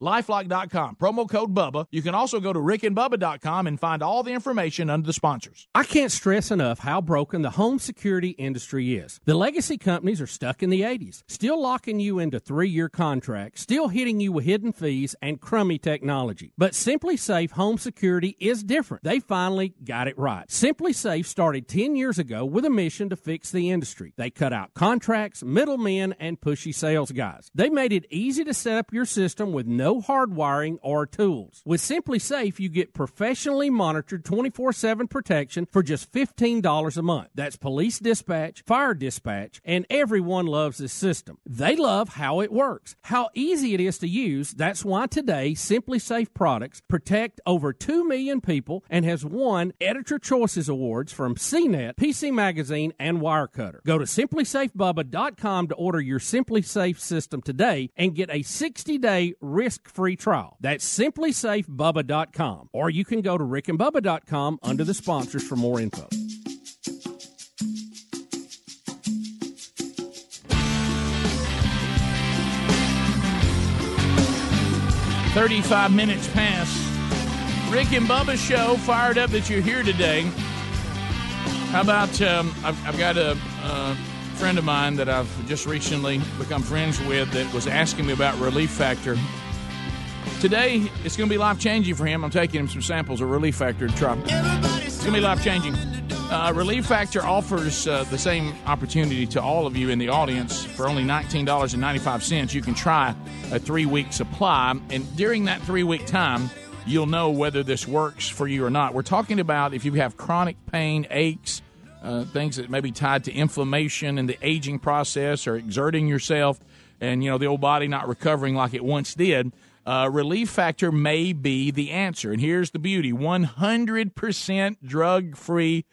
Lifelock.com, promo code BUBBA. You can also go to rickandbubba.com and find all the information under the sponsors. I can't stress enough how broken the home security industry is. The legacy companies are stuck in the 80s, still locking you into three year contracts, still hitting you with hidden fees and crummy technology. But SimpliSafe Home Security is different. They finally got it right. SimpliSafe started 10 years ago with a mission to fix the industry. They cut out contracts, middlemen, and pushy sales guys. They made it easy to set up your system with no hardwiring or tools. With SimpliSafe, you get professionally monitored 24 7 protection for just $15 a month. That's police dispatch, fire dispatch, and everyone loves this system. They love how it works, how easy it is to use. That's why today SimpliSafe products protect over 2 million people and has won Editor Choices Awards from CNET, PC Magazine, and Wirecutter. Go to simplisafebubba.com to order your Simply Safe system today and get a 60 day risk risk-free trial. That's simplisafebubba.com. Or you can go to rickandbubba.com under the sponsors for more info. Thirty-five minutes past. Rick and Bubba show. Fired up that you're here today. How about um, I've, I've got a, a friend of mine that I've just recently become friends with that was asking me about Relief Factor. Today, it's going to be life changing for him. I'm taking him some samples of Relief Factor to try. It's going to be life changing. Uh, Relief Factor offers uh, the same opportunity to all of you in the audience for only $19.95. You can try a three week supply, and during that three week time, you'll know whether this works for you or not. We're talking about if you have chronic pain, aches, uh, things that may be tied to inflammation and the aging process or exerting yourself, and you know the old body not recovering like it once did. Uh, Relief Factor may be the answer. And here's the beauty 100% drug free.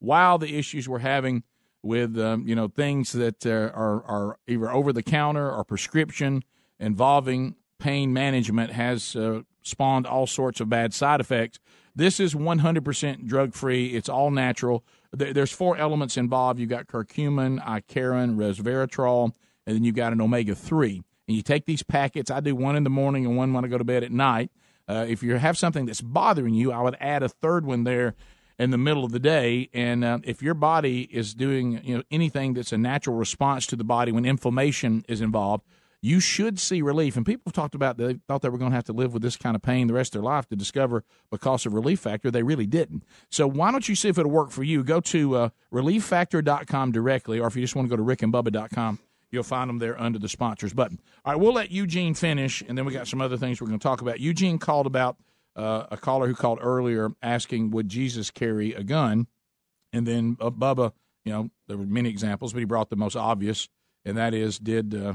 While the issues we're having with um, you know things that uh, are, are either over the counter or prescription involving pain management has uh, spawned all sorts of bad side effects. This is 100% drug free. It's all natural. There's four elements involved. You've got curcumin, icariin, resveratrol, and then you've got an omega 3. And you take these packets. I do one in the morning and one when I go to bed at night. Uh, if you have something that's bothering you, I would add a third one there in the middle of the day. And uh, if your body is doing you know anything that's a natural response to the body when inflammation is involved, you should see relief. And people have talked about they thought they were going to have to live with this kind of pain the rest of their life to discover because of Relief Factor. They really didn't. So why don't you see if it'll work for you? Go to uh, relieffactor.com directly, or if you just want to go to rickandbubba.com, you'll find them there under the sponsors button. All right, we'll let Eugene finish, and then we got some other things we're going to talk about. Eugene called about uh, a caller who called earlier asking, would Jesus carry a gun? And then uh, Bubba, you know, there were many examples, but he brought the most obvious, and that is, did uh,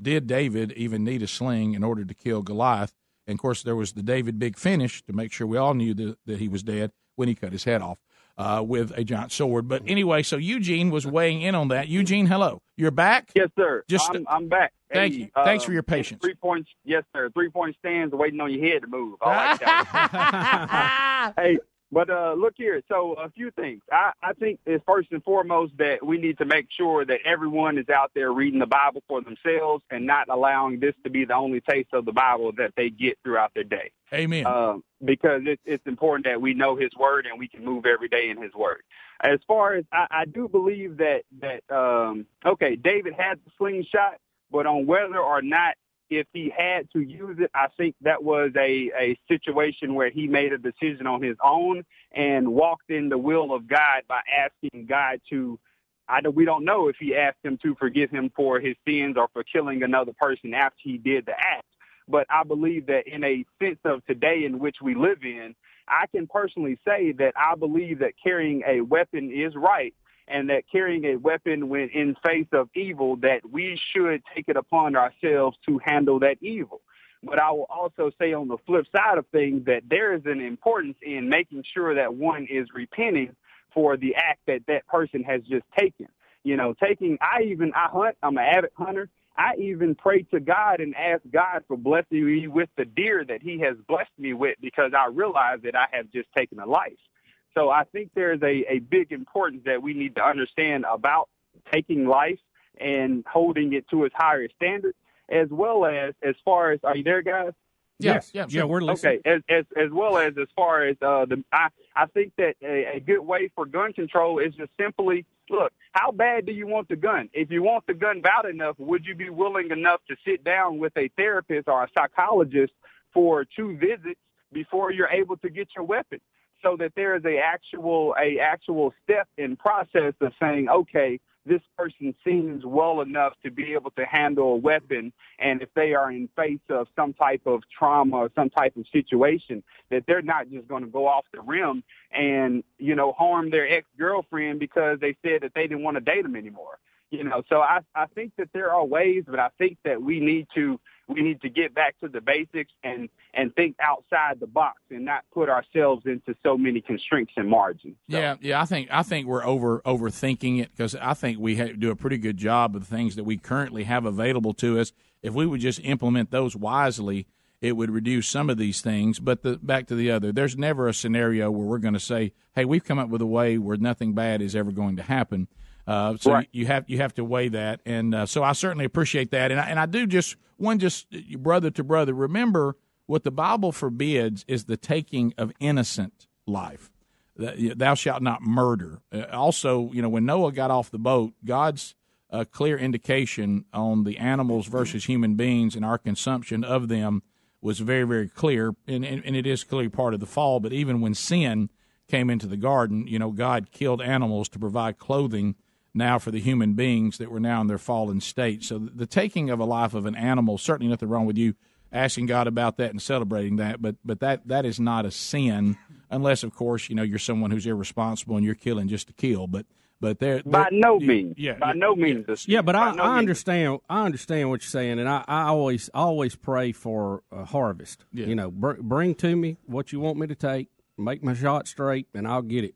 did David even need a sling in order to kill Goliath? And of course, there was the David big finish to make sure we all knew that, that he was dead when he cut his head off uh, with a giant sword. But anyway, so Eugene was weighing in on that. Eugene, hello, you're back. Yes, sir. Just I'm, I'm back. Thank Hey, you. Thanks for your um, patience. Three points. Yes, sir. Three point stands waiting on your head to move. I like that. hey, but uh, look here. So a few things. I, I think it's first and foremost that we need to make sure that everyone is out there reading the Bible for themselves and not allowing this to be the only taste of the Bible that they get throughout their day. Amen. Um, because it, it's important that we know His Word and we can move every day in His Word. As far as I, I do believe that that um, okay, David had the slingshot, but on whether or not if he had to use it, I think that was a, a situation where he made a decision on his own and walked in the will of God by asking God to. I don't, we don't know if he asked him to forgive him for his sins or for killing another person after he did the act. But I believe that in a sense of today in which we live in, I can personally say that I believe that carrying a weapon is right and that carrying a weapon when in face of evil, that we should take it upon ourselves to handle that evil. But I will also say on the flip side of things that there is an importance in making sure that one is repenting for the act that that person has just taken. You know, taking, I even, I hunt, I'm an avid hunter. I even pray to God and ask God for blessing me with the deer that he has blessed me with because I realize that I have just taken a life. So I think there's a, a big importance that we need to understand about taking life and holding it to its higher standard, as well as as far as are you there, guys? Yes, yeah, yeah, we're listening. Okay, as, as as well as as far as uh, the I I think that a, a good way for gun control is just simply look how bad do you want the gun? If you want the gun bad enough, would you be willing enough to sit down with a therapist or a psychologist for two visits before you're able to get your weapon? So that there is a actual a actual step in process of saying, okay, this person seems well enough to be able to handle a weapon and if they are in face of some type of trauma or some type of situation that they're not just going to go off the rim and you know harm their ex-girlfriend because they said that they didn't want to date them anymore You know, so I I think that there are ways, but I think that we need to we need to get back to the basics and and think outside the box and not put ourselves into so many constraints and margins. Yeah, yeah. I think I think we're over overthinking it because I think we ha- do a pretty good job of the things that we currently have available to us. If we would just implement those wisely, it would reduce some of these things. But the, back to the other, there's never a scenario where we're going to say, "Hey, we've come up with a way where nothing bad is ever going to happen." Uh, so Right. you have you have to weigh that, and uh, so I certainly appreciate that, and I, and I do just one just uh, brother to brother. Remember what the Bible forbids is the taking of innocent life. Thou shalt not murder. Uh, also, you know, when Noah got off the boat, God's uh, clear indication on the animals versus human beings and our consumption of them was very, very clear, and, and, and it is clearly part of the fall. But even when sin came into the garden, you know, God killed animals to provide clothing now for the human beings that were now in their fallen state. So the, the taking of a life of an animal, certainly nothing wrong with you asking God about that and celebrating that, but but that that is not a sin unless, of course, you know you're someone who's irresponsible and you're killing just to kill. But but there By no means. yeah, By no means. a. Yeah, but I, no I means. understand. I understand what you're saying, and I, I always always pray for a harvest. You know, br- bring to me what you want me to take, make my shot straight, and I'll get it.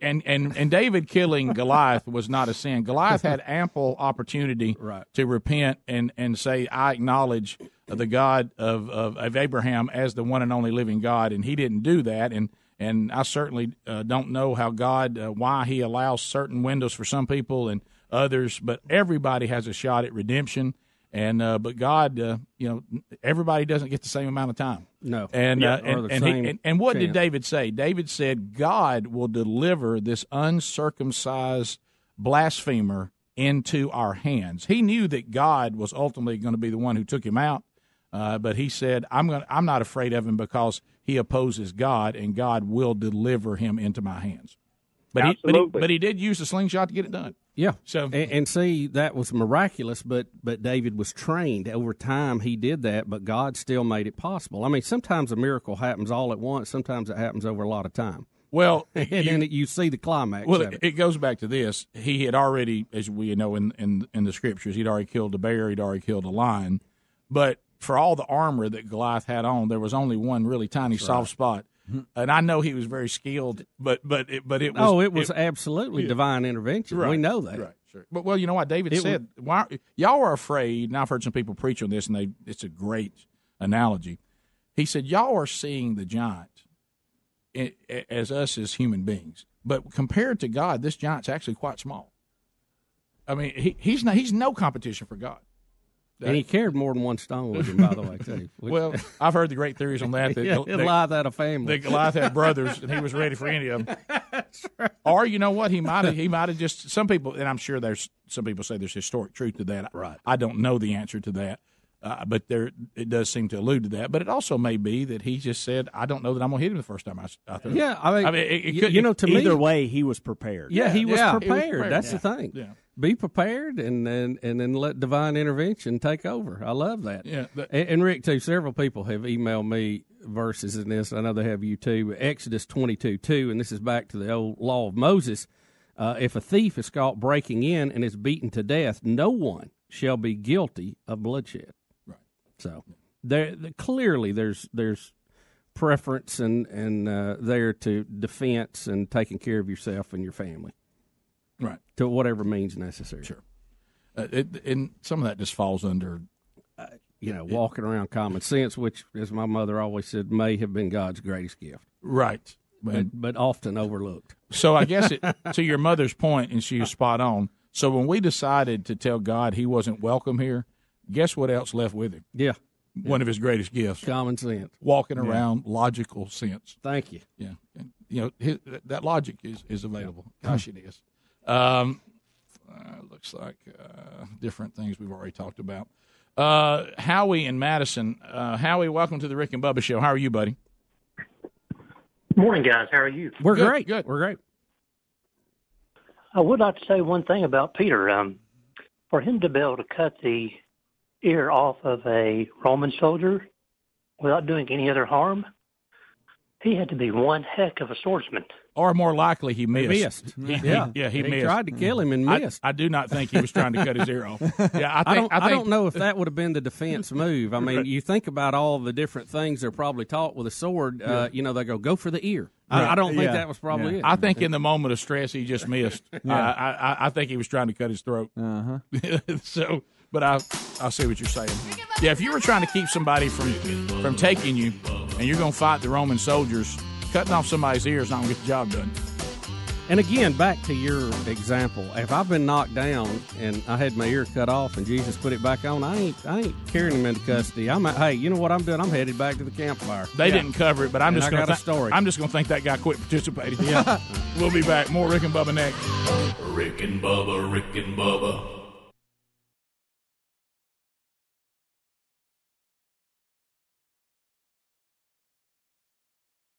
And and and David killing Goliath was not a sin. Goliath had ample opportunity to repent and and say, "I acknowledge the God of, of of Abraham as the one and only living God," and he didn't do that. And and I certainly uh, don't know how God uh, why He allows certain windows for some people and others, but everybody has a shot at redemption. And uh, but God, uh, you know, everybody doesn't get the same amount of time. No, And Yeah, uh, and and, he, and and what did. David say? David said, "God will deliver this uncircumcised blasphemer into our hands." He knew that God was ultimately going to be the one who took him out, uh, but he said, "I'm going. I'm not afraid of him because he opposes God, and God will deliver him into my hands." But he, but he, Absolutely. but he did use the slingshot to get it done. Yeah. So and, and see that was miraculous, but but David was trained over time. He did that, but God still made it possible. I mean, sometimes a miracle happens all at once. Sometimes it happens over a lot of time. Well, and you- then you see the climax. Well, of it, it goes back to this. He had already, as we know in, in in the scriptures, he'd already killed a bear, he'd already killed a lion. But for all the armor that Goliath had on, there was only one really tiny soft spot. And I know he was very skilled, but but it, but it was oh, it was absolutely yeah. divine intervention. We know that. Right, sure. But well, you know what David It said. Why y'all are afraid? And I've heard some people preach on this, and they it's a great analogy. He said y'all are seeing the giant as us as human beings, but compared to God, this giant's actually quite small. I mean, he, he's not he's no competition for God. And he carried more than one stone with him, by the way, too. Which- Well, I've heard the great theories on that. That, Yeah, Goliath had a family. That Goliath had brothers, and he was ready for any of them. right. Or you know what? He might have. He might have just. Some people, and I'm sure there's some people say there's historic truth to that. Right. I don't know the answer to that, uh, but there it does seem to allude to that. But it also may be that he just said, "I don't know that I'm going to hit him the first time I, I throw." it." Yeah, I mean, it, it could- you know, to me, Either way, he was prepared. Yeah, he was, Yeah, he was prepared. prepared. That's Yeah. the thing. Yeah. Be prepared and then and then let divine intervention take over. I love that. Yeah, that- and, and Rick too. Several people have emailed me verses in this. I know they have you too. Exodus twenty two two, and this is back to the old law of Moses. Uh, if a thief is caught breaking in and is beaten to death, no one shall be guilty of bloodshed. Right. So there the- clearly there's there's preference and and uh, there to defense and taking care of yourself and your family Right. to whatever means necessary. Sure. Uh, it, and some of that just falls under You know, walking around common sense, which, as my mother always said, may have been God's greatest gift. right. But, but often overlooked. So I guess it, to your mother's point, and she was spot on. So when we decided to tell God He wasn't welcome here, guess what else left with Him? Yeah, one of His greatest gifts: common sense, walking Yeah. around logical sense. Thank you. Yeah, and, you know his, that logic is is available. Gosh, it is. Um, uh, looks like uh, different things we've already talked about. Uh, Howie in Madison. Uh, Howie, welcome to the Rick and Bubba Show. How are you, buddy? Morning, guys. How are you? We're Good, great. Good. We're great. I would like to say one thing about Peter. Um, for him to be able to cut the ear off of a Roman soldier without doing any other harm, he had to be one heck of a swordsman. Or more likely, he missed. missed. He- Yeah. yeah, he, missed. He missed. tried to kill him and missed. I, do not think he was trying to cut his ear off. Yeah, I I, don't. I, think, don't know if that would have been the defense move. I mean, Right. you think about all the different things they're probably taught with a sword. Yeah. Uh, you know, they go go for the ear. I, Right. I don't think Yeah. that was probably Yeah. it. I think in the moment of stress, he just missed. Yeah. Uh, I, I, I think he was trying to cut his throat. Uh-huh. so, but I, I see what you're saying. Yeah, if you were trying to keep somebody from from taking you, and you're going to fight the Roman soldiers, cutting off somebody's ears is not going to get the job done. And again, back to your example, if I've been knocked down and I had my ear cut off and Jesus put it back on, I ain't I ain't carrying him into custody. I'm hey, you know what I'm doing? I'm headed back to the campfire. They Yeah. didn't cover it, but I'm And just I going got to a story. I'm just going to think that guy quit participating. Yeah. we'll be back. More Rick and Bubba next. Rick and Bubba, Rick and Bubba.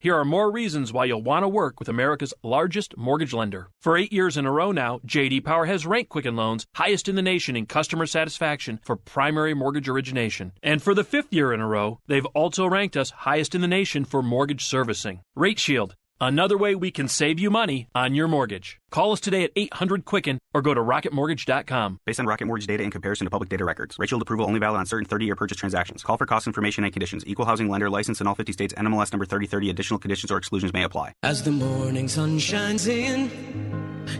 Here are more reasons why you'll want to work with America's largest mortgage lender. For eight years in a row now, JD Power has ranked Quicken Loans highest in the nation in customer satisfaction for primary mortgage origination. And for the fifth year in a row, they've also ranked us highest in the nation for mortgage servicing. Rate Shield. Another way we can save you money on your mortgage. Call us today at 800 Quicken or go to rocketmortgage.com. Based on Rocket Mortgage data in comparison to public data records. Rate approval only valid on certain 30-year purchase transactions. Call for cost information and conditions. Equal housing lender license in all 50 states. NMLS number 3030. Additional conditions or exclusions may apply. As the morning sun shines in,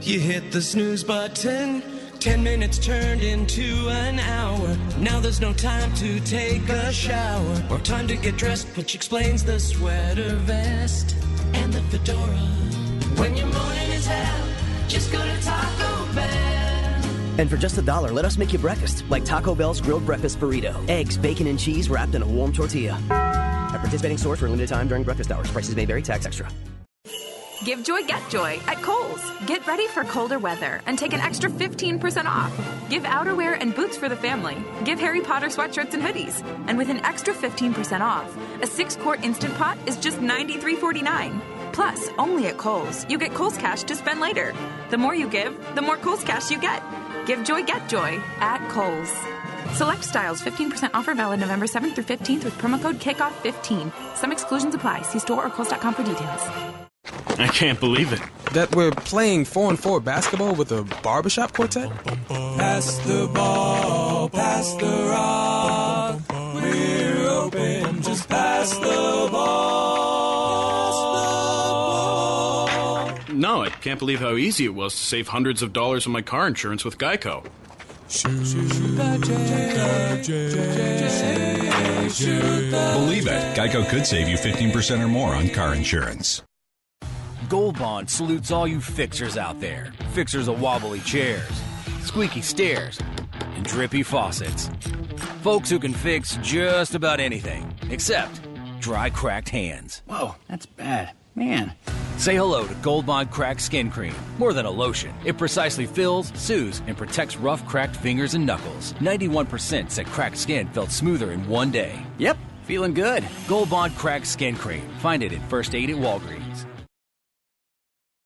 you hit the snooze button. Ten minutes turned into an hour. Now there's no time to take a shower or time to get dressed, which explains the sweater vest and the fedora. When your morning is hell, just go to Taco Bell. And for just a dollar, let us make you breakfast, like Taco Bell's grilled breakfast burrito. Eggs, bacon, and cheese wrapped in a warm tortilla. At participating stores for a limited time during breakfast hours. Prices may vary, tax extra. Give joy, get joy at Kohl's. Get ready for colder weather and take an extra 15% off. Give outerwear and boots for the family. Give Harry Potter sweatshirts and hoodies. And with an extra 15% off, a six quart instant pot is just $93.49. Plus, only at Kohl's, you get Kohl's cash to spend later. The more you give, the more Kohl's cash you get. Give joy, get joy at Kohl's. Select styles 15% offer valid November 7th through 15th with promo code KICKOFF15. Some exclusions apply. See store or Kohl's.com for details. I can't believe it. That we're playing 4 and 4 basketball with a barbershop quartet? Pass the ball, pass the rock. We're open, just pass the ball. No, I can't believe how easy it was to save hundreds of dollars on my car insurance with Geico. Believe it, Geico could save you 15% or more on car insurance. Gold Bond salutes all you fixers out there. Fixers of wobbly chairs, squeaky stairs, and drippy faucets. Folks who can fix just about anything, except dry, cracked hands. Whoa, that's bad. Man. Say hello to Gold Bond Cracked Skin Cream. More than a lotion, it precisely fills, soothes, and protects rough, cracked fingers and knuckles. 91% said cracked skin felt smoother in one day. Yep, feeling good. Gold Bond Cracked Skin Cream. Find it at First Aid at Walgreens.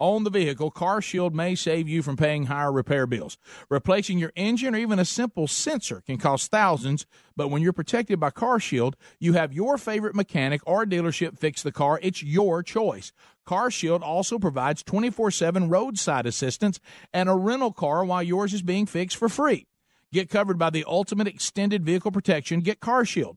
on the vehicle, CarShield may save you from paying higher repair bills. Replacing your engine or even a simple sensor can cost thousands, but when you're protected by CarShield, you have your favorite mechanic or dealership fix the car. It's your choice. CarShield also provides 24/7 roadside assistance and a rental car while yours is being fixed for free. Get covered by the ultimate extended vehicle protection. Get CarShield.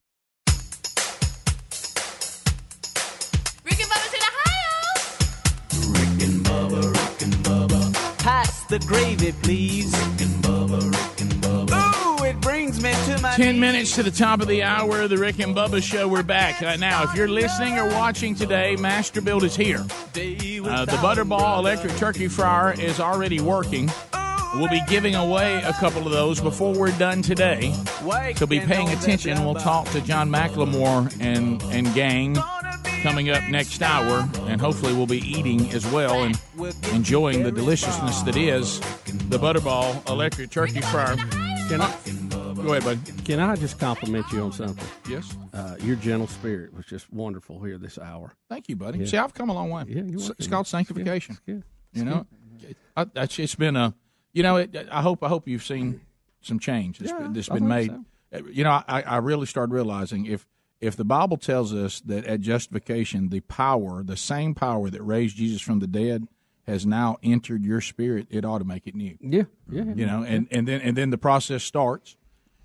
The gravy, please. Rick and Bubba, Rick and Bubba. Ooh, it brings me to my 10 minutes to the top of the hour, the Rick and Bubba Show. We're back. Uh, now, if you're listening or watching today, Masterbuilt is here. Uh, the Butterball electric turkey fryer is already working. We'll be giving away a couple of those before we're done today. So be paying attention. We'll talk to John McLemore and, and gang coming up next hour, and hopefully we'll be eating as well and enjoying the deliciousness that is the Butterball electric turkey fryer. Can I? Go ahead, buddy. Can I just compliment you on something? Yes. Uh, your gentle spirit was just wonderful here this hour. Thank you, buddy. Yeah. See, I've come a long way. Yeah, it's, it's called It's sanctification. good. You know, I, it's, it's been a, you know, it, I hope I hope you've seen some change that's, Yeah, that's been made. Uh, You know, I, I really started realizing if if the Bible tells us that at justification, the power, the same power that raised Jesus from the dead, has now entered your spirit, it ought to make it new. Yeah, yeah. You know, and, and then and then the process starts,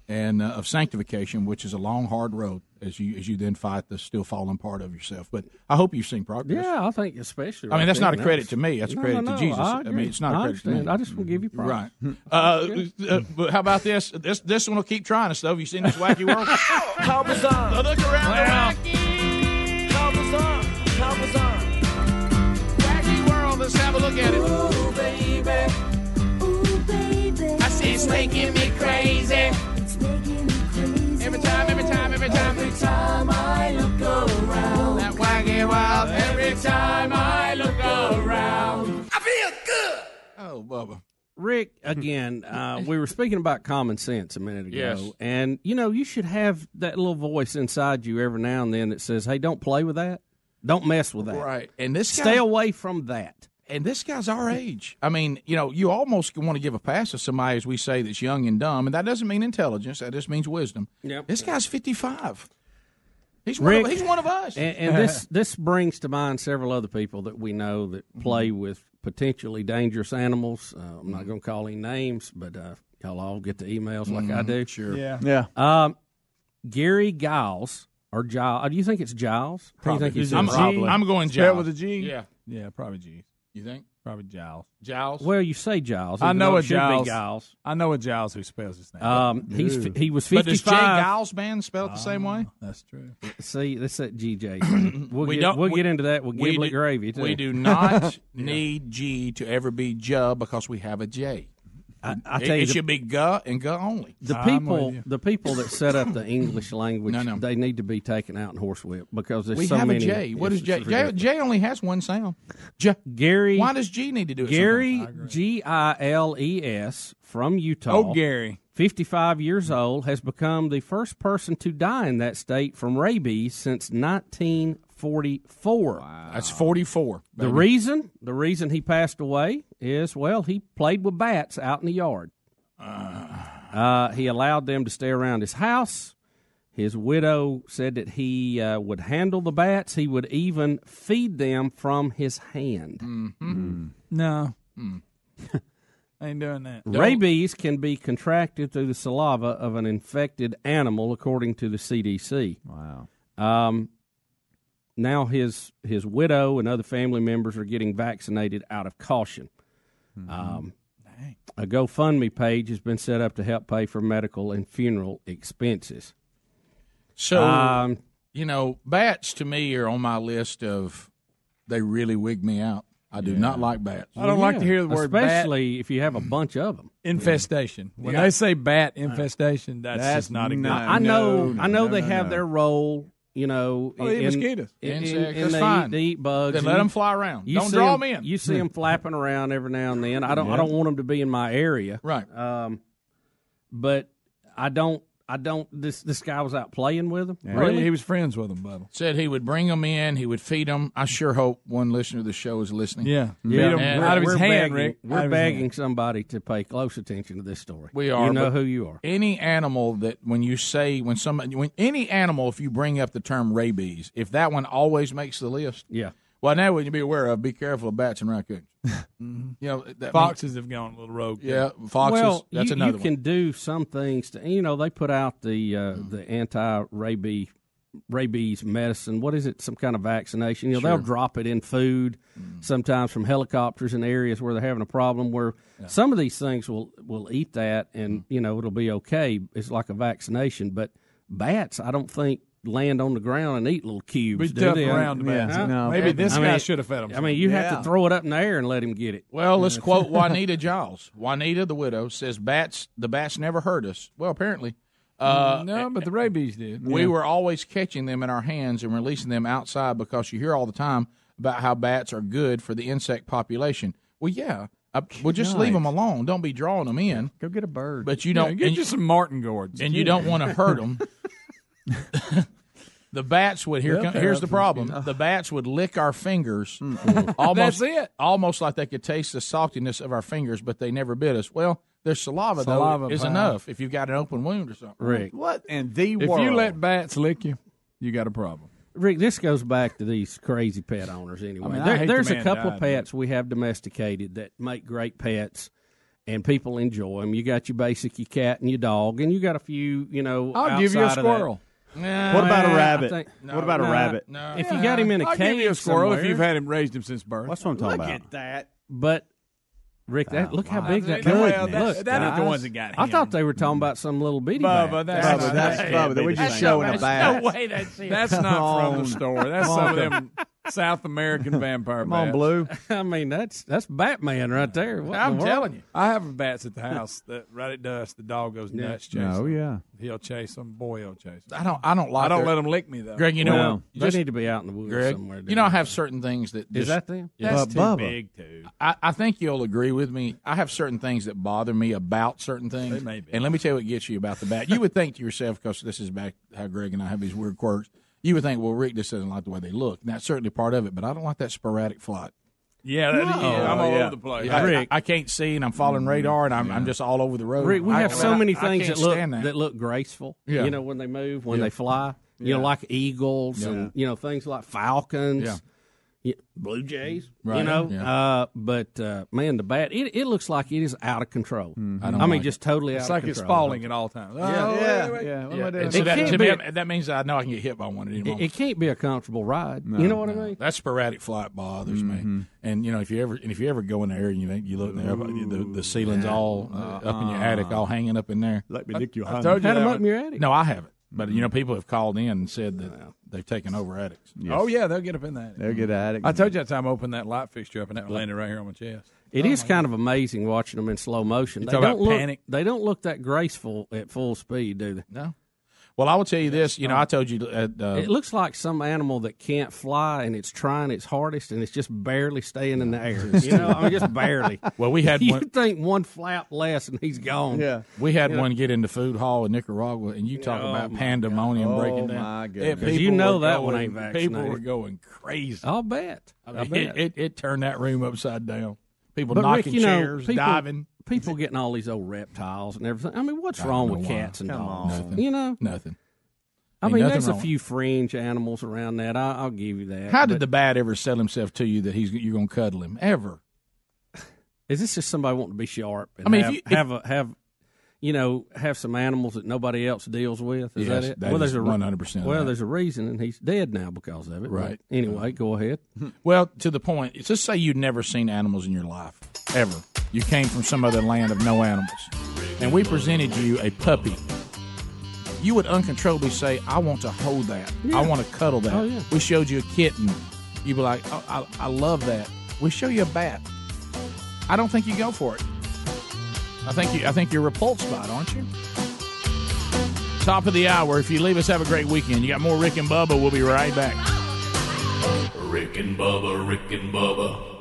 and uh, of sanctification, which is a long, hard road as you as you then fight the still falling part of yourself. But I hope you've seen progress. Yeah, I think especially. I mean, right that's not a there. credit to me. That's a No, credit no, to Jesus. I, I mean, it's not a I credit to me. I just want to give you props. Right. Uh, uh, but how about this? This this one will keep trying us though. Have you seen this wacky world? Help us on. Oh, look around Well. the Help us on. Help us on. wacky world. Let's have a look at it. Ooh, baby. Ooh, baby. I see it's making me crazy. Time. I look around. That wacky world. Every time I look around. I feel good. Oh, Bubba. Rick, again, uh, we were speaking about common sense a minute ago, Yes. and you know you should have that little voice inside you every now and then that says, "Hey, don't play with that, don't mess with that, Right. And this stay guy- away from that." And this guy's our age. I mean, you know, you almost want to give a pass to somebody, as we say, that's young and dumb, and that doesn't mean intelligence. That just means wisdom. Yep. This guy's fifty-five. He's one, of, he's one of us. And, and this this brings to mind several other people that we know that Mm-hmm. play with potentially dangerous animals. Uh, I'm not going to call any names, but uh, y'all all get the emails like I Mhm, do. sure. Yeah. Yeah. Um, Gary Giles or Giles? Do you think it's Giles? How do you think Probably. he's I'm- probably. I'm going Spell Giles. with a G. Yeah. Yeah, probably G. You think? Probably Giles. Giles? Well, you say Giles. I know though a it should be Giles. Giles. I know a Giles who spells his name. Um, he's he was But fifty does Jay. Geils band spell it the same way? That's true. See, that's that GJ. We'll We get, don't- we'll we- get into that with we giblet do- gravy too. We do not need G to ever be J because we have a J. I, I It, tell you, it the- should be G and G only. The people, the people that set up the English language, No, no. they need to be taken out in horsewhip because there's we so have many. a J. What is J? J? J only has one sound. J. Gary. Why does G need to do it? Gary G I L E S from Utah. Oh, Gary. 55 years old, has become the first person to die in that state from rabies since 1944. That's 44. The reason, the reason he passed away is well, he played with bats out in the yard. Uh, he allowed them to stay around his house. His widow said that he uh, would handle the bats. He would even feed them from his hand. Mm-hmm. No. I ain't doing that. Rabies can be contracted through the saliva of an infected animal, according to the CDC. Wow. Um, now his his widow and other family members are getting vaccinated out of caution. Um, a GoFundMe page has been set up to help pay for medical and funeral expenses. So, Um, you know, bats to me are on my list of they really wig me out. I do not like bats. I don't like to hear the word bat. especially if you have a bunch of them. Infestation. When Yeah. they say bat infestation, that's, That's just not a good. I know, No, I know no, they no, have no. their role. You know, Oh, they eat mosquitoes. in, in, Insects, in that's they, fine. Eat, they eat bugs. Then and let you- 'em fly around. You Don't see draw 'em- 'em in. You see them flapping around every now and then. I don't. I don't want them to be in my area. Right. Um, but I don't. I don't. This this guy was out playing with them. Yeah, Really? He was friends with them, Bubba. Said he would bring them in. He would feed them. I sure hope one listener of the show is listening. Yeah. Yeah, Feed 'em And out of his we're hand, begging, Rick. We're begging somebody to pay close attention to this story. We are. You know who you are. Any animal that when you say when somebody when any animal if you bring up the term rabies, if that one always makes the list, Yeah. Well, now what you be aware of, be careful of bats and raccoons. Mm-hmm. You know, that Foxes have gone a little rogue. too. Yeah, foxes. Well, that's you, another you one. can do some things to. You know, they put out the uh, the anti rabies rabies medicine. What is it? Some kind of vaccination. You know, Sure. they'll drop it in food sometimes from helicopters in areas where they're having a problem. Where some of these things will will eat that, and you know it'll be okay. It's like a vaccination, but bats, I don't think land on the ground and eat little cubes. Be do tough they? around the bats. Huh? No. Maybe this I guy mean- should have fed 'em I mean, you have to throw it up in the air and let him get it. Well, let's quote Juanita Giles. Juanita, the widow, says bats. The bats never hurt us. Well, apparently, uh, no, but the rabies did. we Yeah. were always catching them in our hands and releasing them outside because you hear all the time about how bats are good for the insect population. Well, yeah, I, well, just leave them alone. Don't be drawing them in. Go get a bird. But you don't get and you some Martin gourds, and you don't want to hurt them. the bats would here. Come, here's the problem: the bats would lick our fingers, mm-hmm. almost That's it. almost like they could taste the saltiness of our fingers, but they never bit us. Well, their saliva, Saliva, though is pal. enough if you've got an open wound or something. Rick. What in the If world? you let bats lick you, you got a problem. Rick, this goes back to these crazy pet owners anyway. I mean, I There- hate the there's a man couple of died, pets we have domesticated that make great pets, and people enjoy them. You got your basic, your cat and your dog, and you got a few, you know. I'll give you a outside of that. squirrel. Nah, What about a rabbit? think- What about a nah, rabbit? If you got him in a I'll cage, give you a squirrel if you've had him raised him since birth. That's what I'm talking Look about. at that. But Rick, that, oh, look how big that Well, guy that- Look, that ain't the ones that got him. I thought they were talking about some little bitty Bubba, bat. that's Bubba, not- that's that Bubba. can't They be were the just same. showing a That's bat. No way that's it. That's not from Come the on. store. That's Come some on, of them South American vampire Come on, bats. Blue. I mean, that's that's Batman right there. What I'm the world? telling you. I have bats at the house that right at dusk the dog goes Yeah. nuts chasing. Oh them. yeah. He'll chase them. Boy, he'll chase them. I don't. I don't like. I don't their- let them lick me though. Greg, you know No. what? They Just, need to be out in the woods Greg, somewhere. you know, I have certain things that Is just- that them? That's But too Bubba. big too. I, I think you'll agree with me. I have certain things that bother me about certain things. They may be. And let me tell you what gets you about the bat. You would think to yourself, because this is back how Greg and I have these weird quirks. You would think, well, Rick just doesn't like the way they look. And that's certainly part of it, but I don't like that sporadic flight. Yeah, that, yeah I'm all yeah. over the place. I, Rick. I, I can't see, and I'm following mm-hmm. radar, and I'm, I'm just all over the road. Rick, we I- have I- so I- many things that look stand that. look graceful. Yeah. You know, when they move, when Yeah. they fly. You know, like eagles and you know things like falcons. Yeah. Yeah, blue jays, right. you know, yeah. uh, but uh, man, the bat it, it looks like it is out of control. I I, don't mean, like just totally It's out like of it's control. falling at all times. Yeah, Oh, yeah, wait, wait. yeah. What am I Yeah. doing? So that, to be- me, that means I know I can get hit by one at any It, moment. it can't be a comfortable ride. you know what I mean? That sporadic flight bothers Mm-hmm. me. And you know, if you ever and if you ever go in there and you you look in there, the, the ceiling's all uh, up in your attic, all hanging up in there. Let me lick your I hand. told you Had them up in your attic. No, I haven't. But you know, people have called in and said that they've taken over attics. Oh yeah, they'll get up in that. They'll get mm-hmm. at it. I told you that time I opened that light fixture up and that landed right here on my chest. It oh, is kind of amazing watching them in slow motion. You They don't look. panic? They don't look that graceful at full speed, do they? No. Well, I will tell you this. You know, I told you. Uh, uh, It looks like some animal that can't fly and it's trying its hardest and it's just barely staying in the air. You know, I mean, just barely. well, we had you one. think one flap less and he's gone. Yeah. We had You know- one get into food hall in Nicaragua, and you talk Oh, about pandemonium God. breaking Oh, down. my It- goodness. 'Cause you know were that one ain't ain't People were going crazy. I'll bet. I I bet. it, it, it turned that room upside down. People But Rick, knocking know, chairs, people- diving. People getting all these old reptiles and everything. I mean, what's I wrong with why. cats and Come dogs? on. You know, Nothing. I mean, there's a few fringe animals around that. I, I'll give you that. How did the bat ever sell himself to you that he's you're going to cuddle him ever? Is this just somebody wanting to be sharp? And I mean, if have, you- if- have a have. you know, have some animals that nobody else deals with. Is Yes, that it? that well, there's a 100% Well, there's a reason, and he's dead now because of it. Right. But anyway, go ahead. Well, to the point, it's just say you'd never seen animals in your life, ever. You came from some other land of no animals, and we presented you a puppy. You would uncontrollably say, I want to hold that. Yeah. I want to cuddle that. Oh, yeah. We showed you a kitten. You'd be like, oh, I, I love that. We show you a bat. I don't think you go for it. I think you. I think you're repulsed by it, aren't you? Top of the hour. If you leave us, have a great weekend. You got more Rick and Bubba. We'll be right back. Rick and Bubba, Rick and Bubba.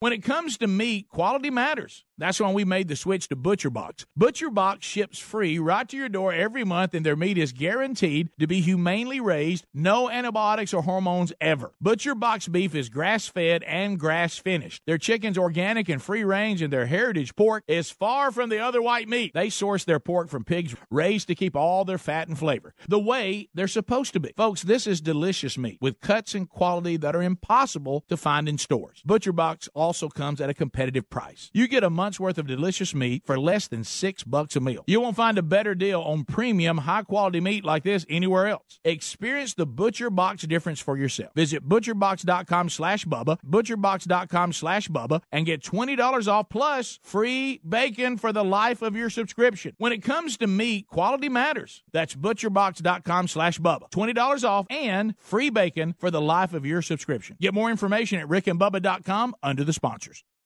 When it comes to meat, quality matters. That's why we made the switch to ButcherBox. ButcherBox ships free right to your door every month, and their meat is guaranteed to be humanely raised, no antibiotics or hormones ever. ButcherBox beef is grass fed and grass finished. Their chicken's organic and free range, and their heritage pork is far from the other white meat. They source their pork from pigs raised to keep all their fat and flavor the way they're supposed to be. Folks, this is delicious meat with cuts and quality that are impossible to find in stores. Butcher Box also comes at a competitive price. You get a month's worth of delicious meat for less than six bucks a meal. You won't find a better deal on premium, high quality meat like this anywhere else. Experience the Butcher Box difference for yourself. Visit butcherbox.com slash Bubba, butcherbox.com slash Bubba, and get $20 off plus free bacon for the life of your subscription. When it comes to meat, quality matters. That's butcherbox.com slash Bubba. $20 off and free bacon for the life of your subscription. Get more information at rickandbubba.com under the sponsors.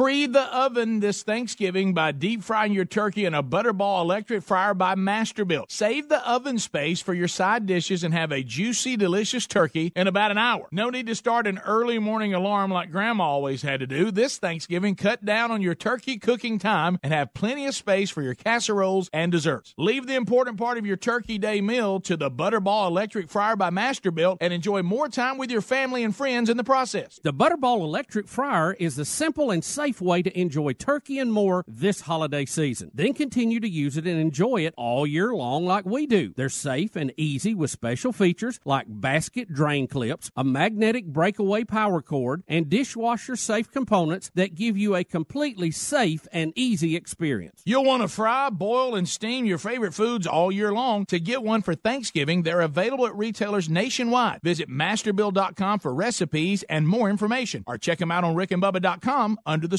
Free the oven this Thanksgiving by deep frying your turkey in a Butterball electric fryer by Masterbuilt. Save the oven space for your side dishes and have a juicy, delicious turkey in about an hour. No need to start an early morning alarm like Grandma always had to do. This Thanksgiving, cut down on your turkey cooking time and have plenty of space for your casseroles and desserts. Leave the important part of your turkey day meal to the Butterball electric fryer by Masterbuilt and enjoy more time with your family and friends in the process. The Butterball electric fryer is the simple and safe way to enjoy turkey and more this holiday season. Then continue to use it and enjoy it all year long like we do. They're safe and easy with special features like basket drain clips, a magnetic breakaway power cord, and dishwasher safe components that give you a completely safe and easy experience. You'll want to fry, boil, and steam your favorite foods all year long. To get one for Thanksgiving, they're available at retailers nationwide. Visit masterbuilt.com for recipes and more information, or check them out on rickandbubba.com under the